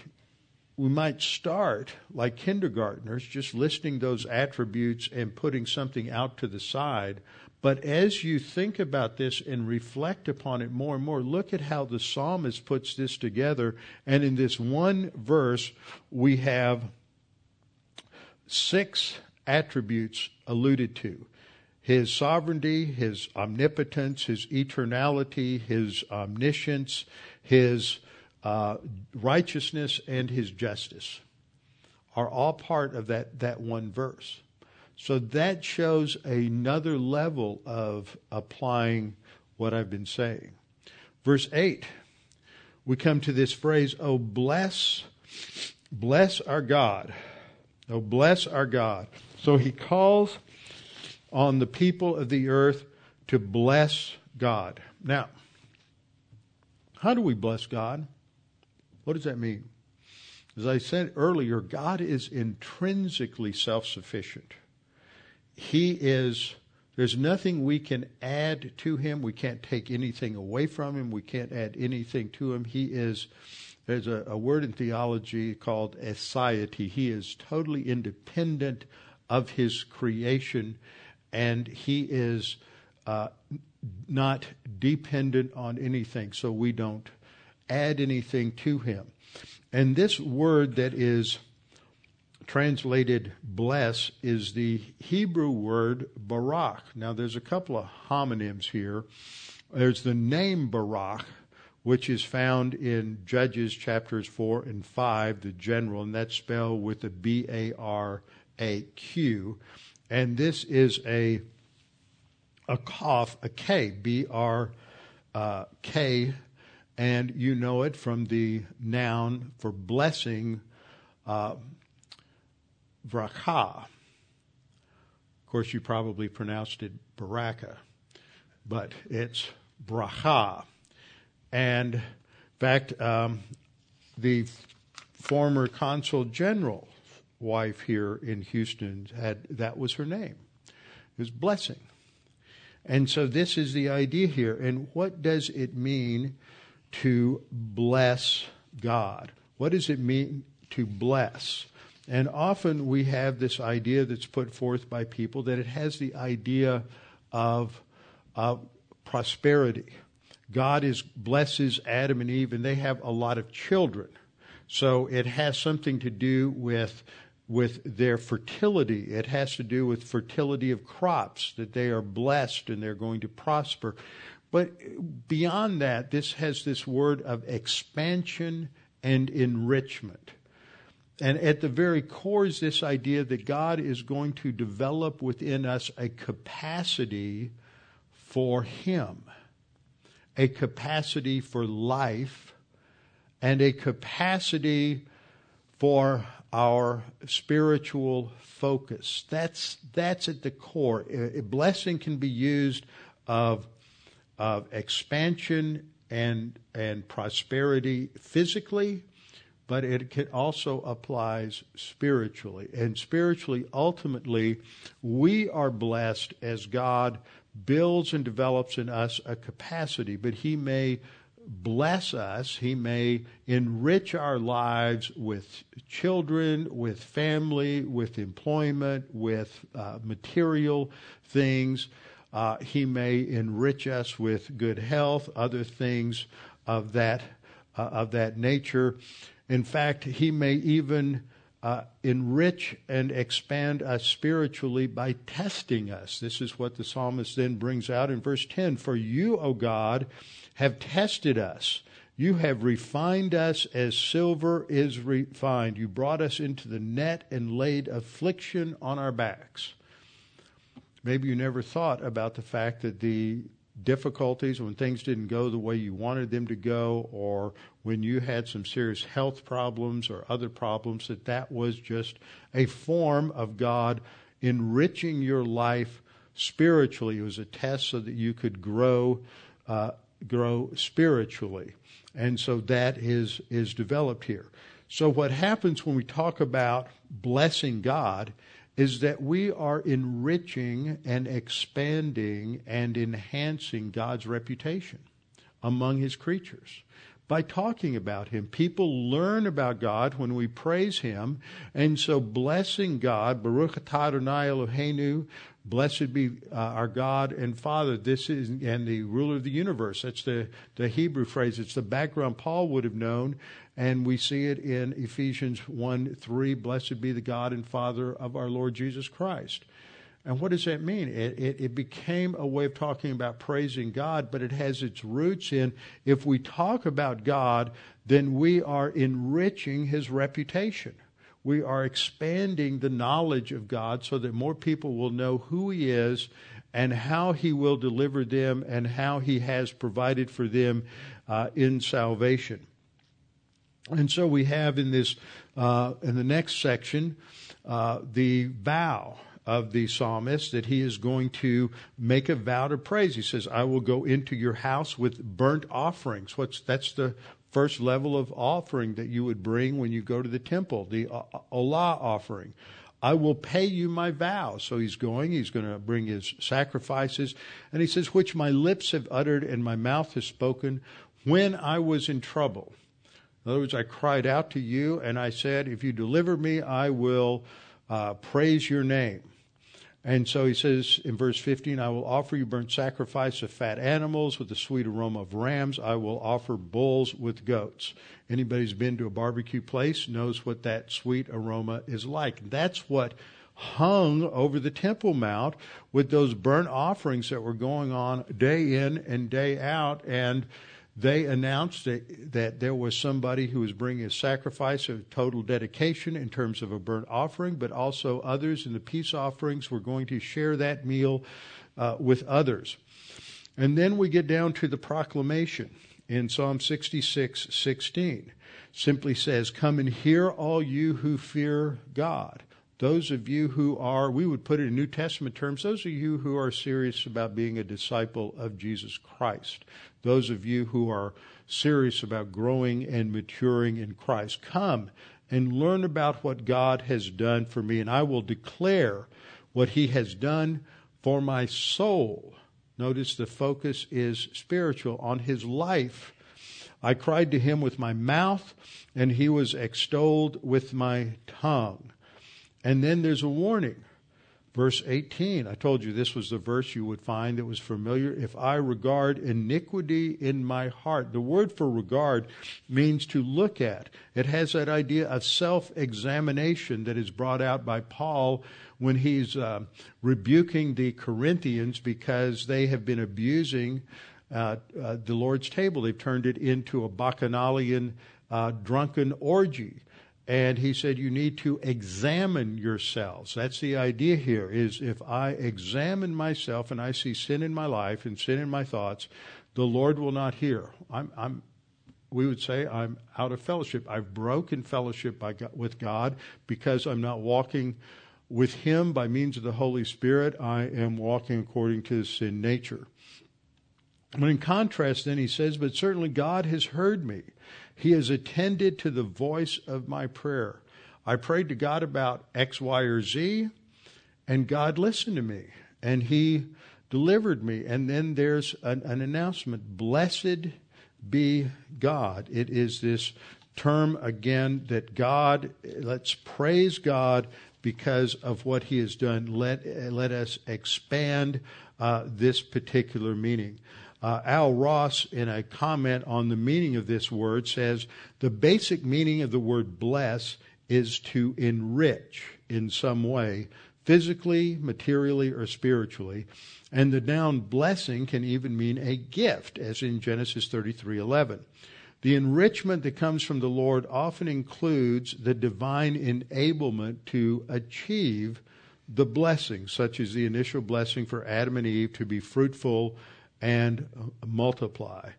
we might start like kindergartners, just listing those attributes and putting something out to the side. But as you think about this and reflect upon it more and more, look at how the psalmist puts this together. And in this one verse, we have six attributes alluded to his sovereignty, his omnipotence, his eternality, his omniscience, his uh, righteousness, and his justice are all part of that, that one verse. So that shows another level of applying what I've been saying. Verse 8, we come to this phrase, Oh, bless, bless our God Oh, bless our God. So he calls on the people of the earth to bless God. Now, how do we bless God? What does that mean? As I said earlier, God is intrinsically self sufficient. He is, there's nothing we can add to him. We can't take anything away from him. We can't add anything to him. He is there's a, a word in theology called aseity. He is totally independent of his creation, and he is uh, not dependent on anything, so we don't add anything to him. And this word that is translated bless is the Hebrew word barak. Now, there's a couple of homonyms here. There's the name Barak, which is found in Judges chapters 4 and 5, the general, and that's spelled with a B A R A Q. And this is a a kaph, a K, B R uh, K, and you know it from the noun for blessing, uh, bracha. Of course, you probably pronounced it baraka, but it's bracha. And in fact, um, the former consul general wife here in Houston had that was her name. It was blessing. And so this is the idea here. And what does it mean to bless God? What does it mean to bless? And often we have this idea that's put forth by people that it has the idea of, of prosperity. God is blesses Adam and Eve, and they have a lot of children. So it has something to do with with their fertility. It has to do with fertility of crops, that they are blessed and they're going to prosper. But beyond that, this has this word of expansion and enrichment. And at the very core is this idea that God is going to develop within us a capacity for Him, a capacity for life, and a capacity for our spiritual focus. That's, that's at the core. A blessing can be used of, of expansion and, and prosperity physically, but it can also applies spiritually. And spiritually, ultimately, we are blessed as God builds and develops in us a capacity, but He may bless us. He may enrich our lives with children, with family, with employment, with uh, material things. Uh, he may enrich us with good health, other things of that uh, of that nature. In fact, he may even uh, enrich and expand us spiritually by testing us. This is what the psalmist then brings out in verse 10 For you, O God, have tested us. You have refined us as silver is refined. You brought us into the net and laid affliction on our backs. Maybe you never thought about the fact that the difficulties when things didn't go the way you wanted them to go or when you had some serious health problems or other problems that that was just a form of God enriching your life spiritually. It was a test so that you could grow uh, grow spiritually. And so that is, is developed here. So what happens when we talk about blessing God is that we are enriching and expanding and enhancing God's reputation among his creatures by talking about him. People learn about God when we praise him. And so blessing God, Baruch Adonai Eloheinu, Blessed be uh, our God and Father. This is, and the ruler of the universe. That's the, the Hebrew phrase. It's the background Paul would have known. And we see it in Ephesians 1 3. Blessed be the God and Father of our Lord Jesus Christ. And what does that mean? It, it, it, became a way of talking about praising God, but it has its roots in if we talk about God, then we are enriching his reputation we are expanding the knowledge of God so that more people will know who He is and how He will deliver them and how He has provided for them uh, in salvation. And so we have in this, uh, in the next section, uh, the vow of the psalmist that he is going to make a vow to praise. He says, I will go into your house with burnt offerings. What's, that's the first level of offering that you would bring when you go to the temple, the Olah offering. I will pay you my vow. So he's going, he's going to bring his sacrifices. And he says, which my lips have uttered and my mouth has spoken when I was in trouble. In other words, I cried out to you and I said, if you deliver me, I will uh, praise your name. And so he says in verse 15, I will offer you burnt sacrifice of fat animals with the sweet aroma of rams. I will offer bulls with goats. Anybody who's been to a barbecue place knows what that sweet aroma is like. That's what hung over the Temple Mount with those burnt offerings that were going on day in and day out. And they announced that, that there was somebody who was bringing a sacrifice of total dedication in terms of a burnt offering, but also others in the peace offerings were going to share that meal uh, with others. And then we get down to the proclamation in Psalm 66 16. Simply says, Come and hear, all you who fear God. Those of you who are, we would put it in New Testament terms, those of you who are serious about being a disciple of Jesus Christ those of you who are serious about growing and maturing in Christ. Come and learn about what God has done for me, and I will declare what He has done for my soul. Notice the focus is spiritual on His life. I cried to Him with my mouth, and He was extolled with my tongue. And then there's a warning. Verse 18, I told you this was the verse you would find that was familiar. If I regard iniquity in my heart, the word for regard means to look at. It has that idea of self examination that is brought out by Paul when he's uh, rebuking the Corinthians because they have been abusing uh, uh, the Lord's table. They've turned it into a bacchanalian uh, drunken orgy and he said you need to examine yourselves. That's the idea here is if i examine myself and i see sin in my life and sin in my thoughts the lord will not hear. I'm, I'm we would say i'm out of fellowship. I've broken fellowship by, with god because i'm not walking with him by means of the holy spirit. I am walking according to sin nature. But in contrast then he says but certainly god has heard me he has attended to the voice of my prayer. I prayed to God about X, Y, or Z, and God listened to me, and He delivered me. And then there's an, an announcement Blessed be God. It is this term again that God, let's praise God because of what He has done. Let, let us expand uh, this particular meaning. Uh, Al Ross, in a comment on the meaning of this word, says the basic meaning of the word bless is to enrich in some way, physically, materially, or spiritually. And the noun blessing can even mean a gift, as in Genesis 33:11. The enrichment that comes from the Lord often includes the divine enablement to achieve the blessing, such as the initial blessing for Adam and Eve to be fruitful and multiply.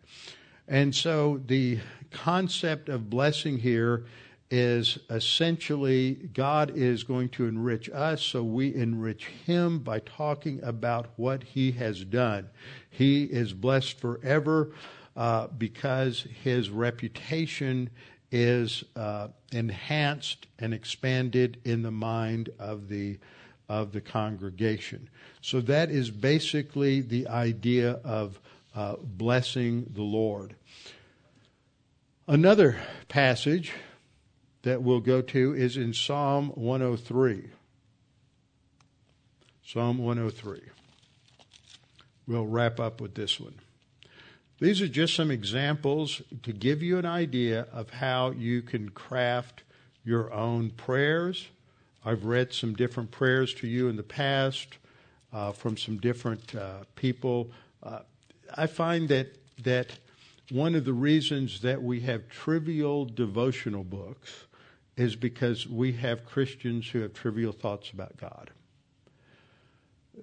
And so the concept of blessing here is essentially God is going to enrich us, so we enrich Him by talking about what He has done. He is blessed forever uh, because His reputation is uh, enhanced and expanded in the mind of the of the congregation. So that is basically the idea of uh, blessing the Lord. Another passage that we'll go to is in Psalm 103. Psalm 103. We'll wrap up with this one. These are just some examples to give you an idea of how you can craft your own prayers I've read some different prayers to you in the past uh, from some different uh, people. Uh, I find that that one of the reasons that we have trivial devotional books is because we have Christians who have trivial thoughts about God.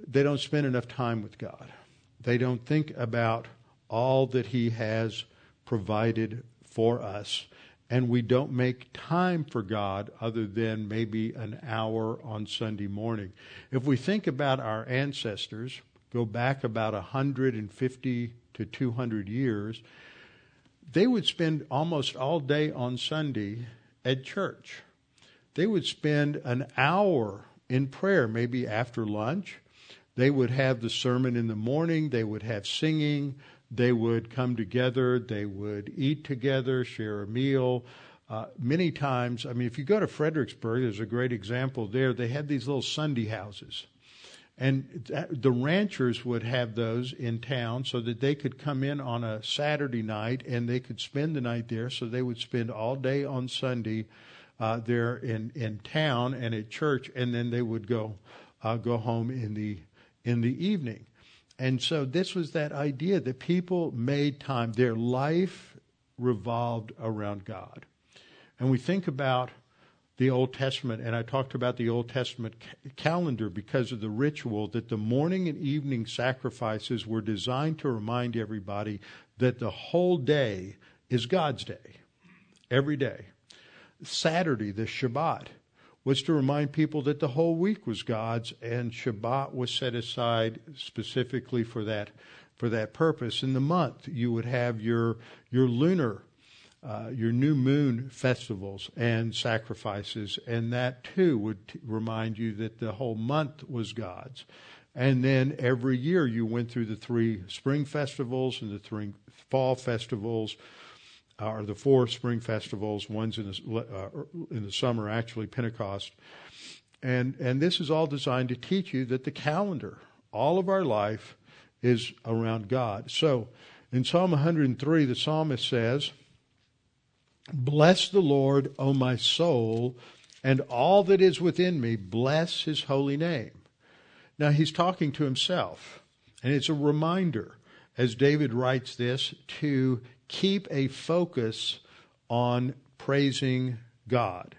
They don't spend enough time with God. They don't think about all that He has provided for us and we don't make time for God other than maybe an hour on Sunday morning. If we think about our ancestors, go back about 150 to 200 years, they would spend almost all day on Sunday at church. They would spend an hour in prayer, maybe after lunch. They would have the sermon in the morning, they would have singing, they would come together, they would eat together, share a meal. Uh, many times, I mean, if you go to Fredericksburg, there's a great example there. They had these little Sunday houses. And the ranchers would have those in town so that they could come in on a Saturday night and they could spend the night there. So they would spend all day on Sunday uh, there in, in town and at church, and then they would go uh, go home in the in the evening. And so this was that idea that people made time. Their life revolved around God. And we think about the Old Testament, and I talked about the Old Testament ca- calendar because of the ritual that the morning and evening sacrifices were designed to remind everybody that the whole day is God's day, every day. Saturday, the Shabbat, was to remind people that the whole week was God's, and Shabbat was set aside specifically for that for that purpose. In the month, you would have your your lunar uh, your new moon festivals and sacrifices, and that too would t- remind you that the whole month was God's. And then every year you went through the three spring festivals and the three fall festivals, uh, or the four spring festivals. One's in the uh, in the summer, actually Pentecost, and and this is all designed to teach you that the calendar, all of our life, is around God. So, in Psalm 103, the psalmist says. Bless the Lord, O my soul, and all that is within me, bless his holy name. Now he's talking to himself, and it's a reminder, as David writes this, to keep a focus on praising God.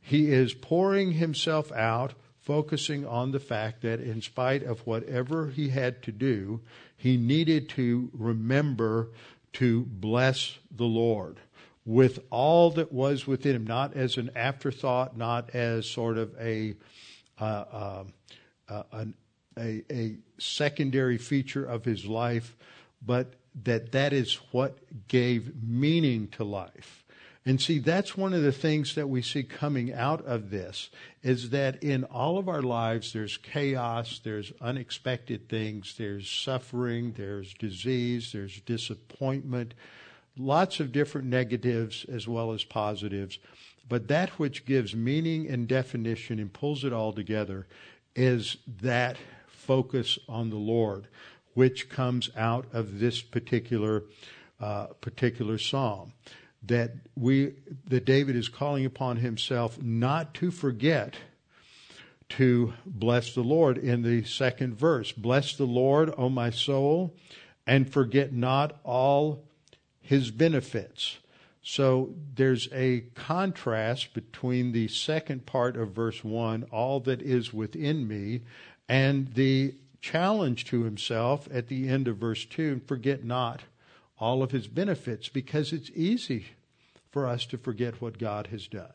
He is pouring himself out, focusing on the fact that in spite of whatever he had to do, he needed to remember to bless the Lord with all that was within him, not as an afterthought, not as sort of a uh, uh, uh, an, a, a secondary feature of his life, but that that is what gave meaning to life. And see, that's one of the things that we see coming out of this is that in all of our lives, there's chaos, there's unexpected things, there's suffering, there's disease, there's disappointment, lots of different negatives as well as positives. But that which gives meaning and definition and pulls it all together is that focus on the Lord, which comes out of this particular uh, particular psalm. That we that David is calling upon himself not to forget to bless the Lord in the second verse. Bless the Lord, O my soul, and forget not all his benefits. So there's a contrast between the second part of verse 1, all that is within me, and the challenge to himself at the end of verse 2 and forget not all of his benefits because it's easy for us to forget what God has done.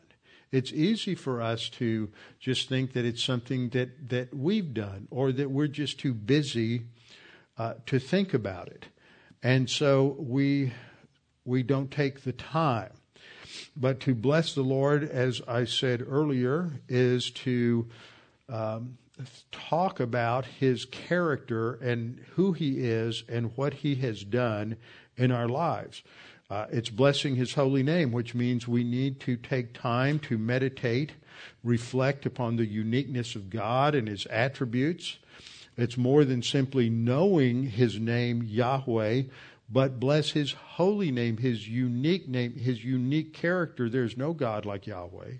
It's easy for us to just think that it's something that, that we've done or that we're just too busy uh, to think about it. And so we we don't take the time. But to bless the Lord, as I said earlier, is to um, talk about his character and who he is and what he has done in our lives. Uh, it's blessing his holy name, which means we need to take time to meditate, reflect upon the uniqueness of God and his attributes. It's more than simply knowing his name, Yahweh, but bless his holy name, his unique name, his unique character. There's no God like Yahweh.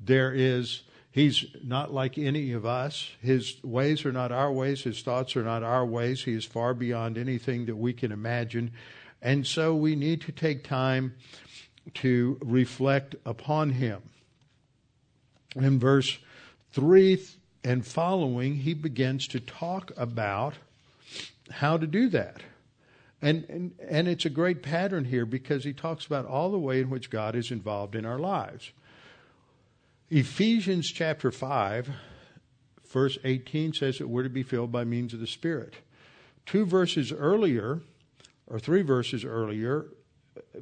There is, he's not like any of us. His ways are not our ways. His thoughts are not our ways. He is far beyond anything that we can imagine. And so we need to take time to reflect upon him. In verse 3 and following, he begins to talk about how to do that. And, and, and it's a great pattern here because he talks about all the way in which God is involved in our lives. Ephesians chapter 5, verse 18 says that we're to be filled by means of the Spirit. Two verses earlier, or three verses earlier,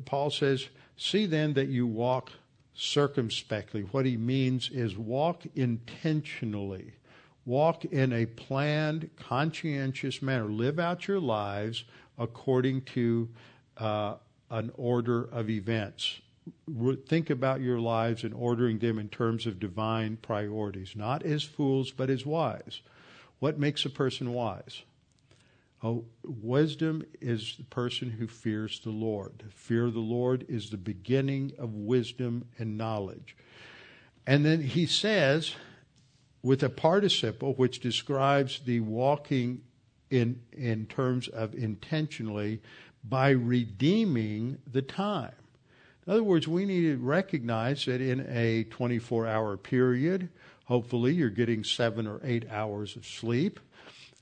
Paul says, See then that you walk circumspectly. What he means is walk intentionally, walk in a planned, conscientious manner, live out your lives according to uh, an order of events. Think about your lives and ordering them in terms of divine priorities, not as fools, but as wise. What makes a person wise? Oh, wisdom is the person who fears the Lord. Fear of the Lord is the beginning of wisdom and knowledge. And then he says, with a participle which describes the walking in, in terms of intentionally by redeeming the time. In other words, we need to recognize that in a 24 hour period, hopefully you're getting seven or eight hours of sleep.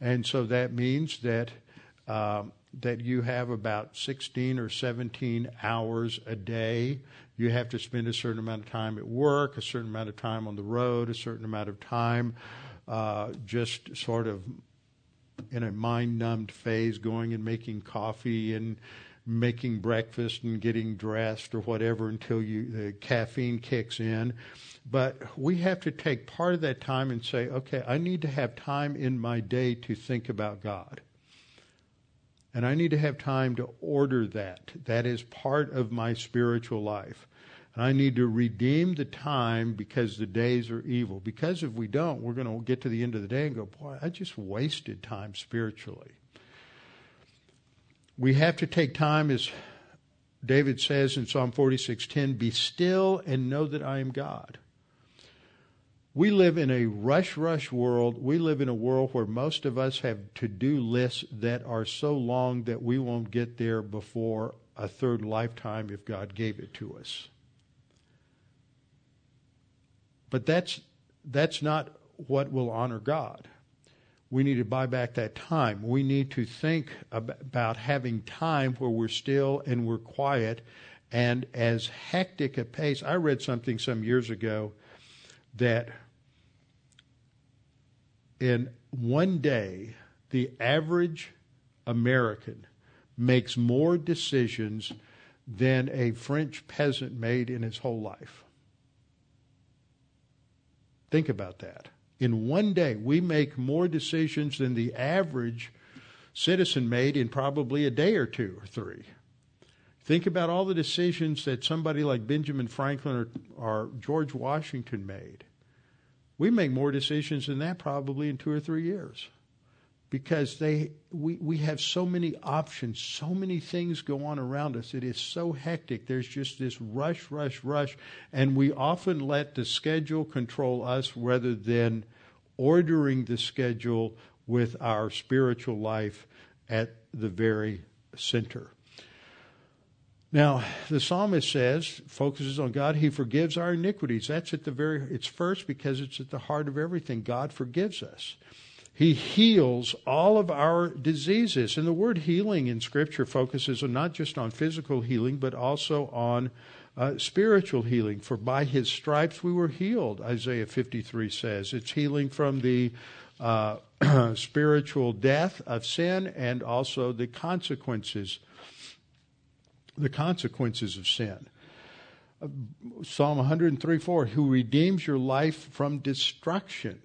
And so that means that um, that you have about 16 or 17 hours a day. You have to spend a certain amount of time at work, a certain amount of time on the road, a certain amount of time uh, just sort of in a mind numbed phase, going and making coffee and making breakfast and getting dressed or whatever until you the caffeine kicks in. But we have to take part of that time and say, okay, I need to have time in my day to think about God. And I need to have time to order that. That is part of my spiritual life. And I need to redeem the time because the days are evil. Because if we don't, we're going to get to the end of the day and go, boy, I just wasted time spiritually. We have to take time, as David says in Psalm 46:10, be still and know that I am God. We live in a rush, rush world. We live in a world where most of us have to do lists that are so long that we won't get there before a third lifetime if God gave it to us. But that's, that's not what will honor God. We need to buy back that time. We need to think about having time where we're still and we're quiet and as hectic a pace. I read something some years ago that in one day, the average American makes more decisions than a French peasant made in his whole life. Think about that. In one day, we make more decisions than the average citizen made in probably a day or two or three. Think about all the decisions that somebody like Benjamin Franklin or, or George Washington made. We make more decisions than that probably in two or three years because they we, we have so many options, so many things go on around us. It is so hectic. There's just this rush, rush, rush, and we often let the schedule control us rather than ordering the schedule with our spiritual life at the very center. Now, the psalmist says, focuses on God. He forgives our iniquities. That's at the very, it's first because it's at the heart of everything. God forgives us. He heals all of our diseases. And the word healing in Scripture focuses on not just on physical healing, but also on uh, spiritual healing. For by his stripes we were healed, Isaiah 53 says. It's healing from the uh, <clears throat> spiritual death of sin and also the consequences, the consequences of sin. Psalm 103 4, who redeems your life from destruction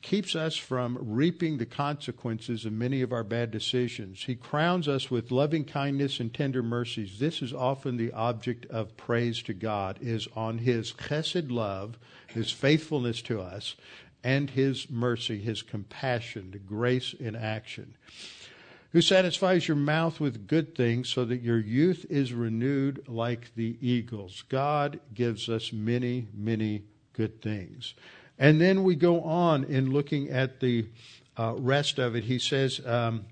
keeps us from reaping the consequences of many of our bad decisions. He crowns us with loving kindness and tender mercies. This is often the object of praise to God, is on His chesed love, His faithfulness to us, and His mercy, His compassion, the grace in action. Who satisfies your mouth with good things so that your youth is renewed like the eagles. God gives us many, many good things. And then we go on in looking at the uh, rest of it. He says, um,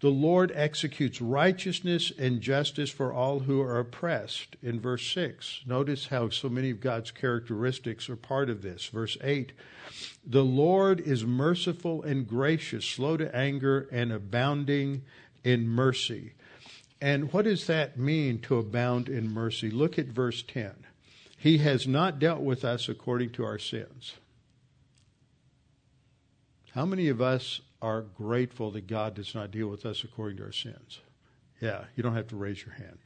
The Lord executes righteousness and justice for all who are oppressed, in verse 6. Notice how so many of God's characteristics are part of this. Verse 8 The Lord is merciful and gracious, slow to anger, and abounding in mercy. And what does that mean to abound in mercy? Look at verse 10. He has not dealt with us according to our sins. How many of us are grateful that God does not deal with us according to our sins? Yeah, you don't have to raise your hand.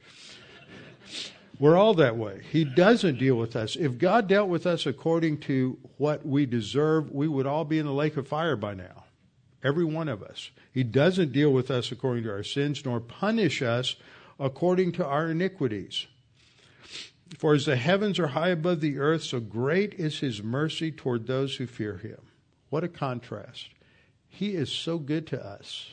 We're all that way. He doesn't deal with us. If God dealt with us according to what we deserve, we would all be in the lake of fire by now. Every one of us. He doesn't deal with us according to our sins, nor punish us according to our iniquities. For as the heavens are high above the earth, so great is his mercy toward those who fear him. What a contrast. He is so good to us.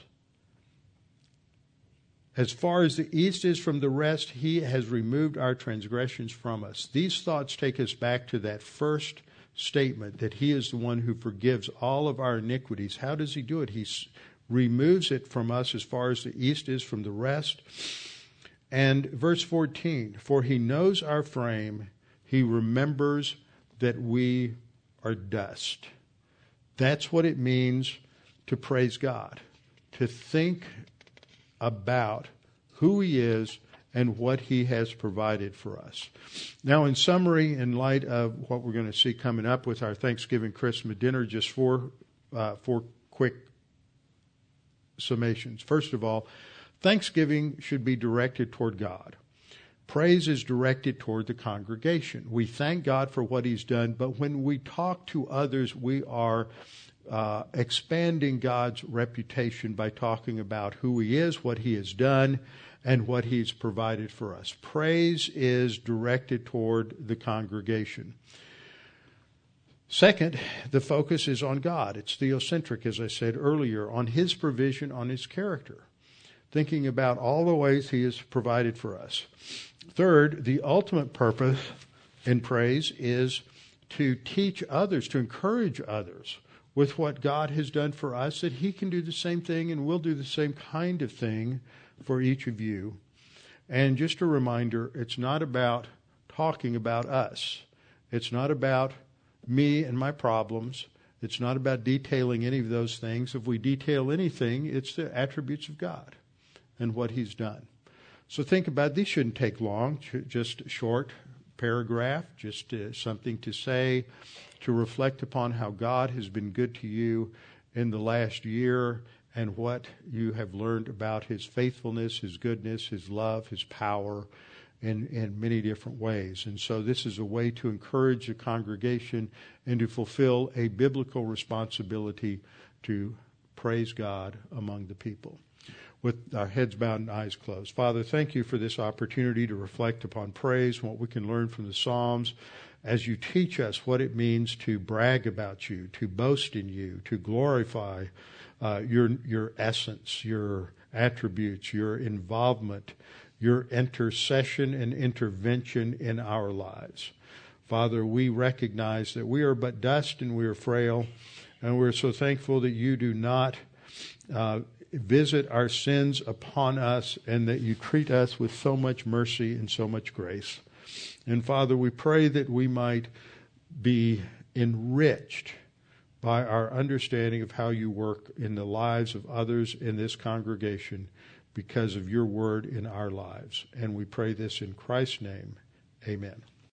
As far as the east is from the west, he has removed our transgressions from us. These thoughts take us back to that first statement that he is the one who forgives all of our iniquities. How does he do it? He removes it from us as far as the east is from the west. And verse 14, for he knows our frame, he remembers that we are dust. That's what it means to praise God, to think about who He is and what He has provided for us. Now, in summary, in light of what we're going to see coming up with our Thanksgiving Christmas dinner, just four, uh, four quick summations. First of all, Thanksgiving should be directed toward God. Praise is directed toward the congregation. We thank God for what He's done, but when we talk to others, we are uh, expanding God's reputation by talking about who He is, what He has done, and what He's provided for us. Praise is directed toward the congregation. Second, the focus is on God. It's theocentric, as I said earlier, on His provision, on His character, thinking about all the ways He has provided for us. Third, the ultimate purpose in praise is to teach others, to encourage others with what God has done for us, that He can do the same thing and will do the same kind of thing for each of you. And just a reminder it's not about talking about us, it's not about me and my problems. It's not about detailing any of those things. If we detail anything, it's the attributes of God and what He's done. So think about these shouldn't take long, just a short paragraph, just uh, something to say to reflect upon how God has been good to you in the last year and what you have learned about his faithfulness, his goodness, his love, his power in, in many different ways. And so this is a way to encourage the congregation and to fulfill a biblical responsibility to praise God among the people. With our heads bowed and eyes closed. Father, thank you for this opportunity to reflect upon praise and what we can learn from the Psalms as you teach us what it means to brag about you, to boast in you, to glorify uh, your your essence, your attributes, your involvement, your intercession and intervention in our lives. Father, we recognize that we are but dust and we are frail, and we're so thankful that you do not uh, visit our sins upon us and that you treat us with so much mercy and so much grace. And Father, we pray that we might be enriched by our understanding of how you work in the lives of others in this congregation because of your word in our lives. And we pray this in Christ's name. Amen.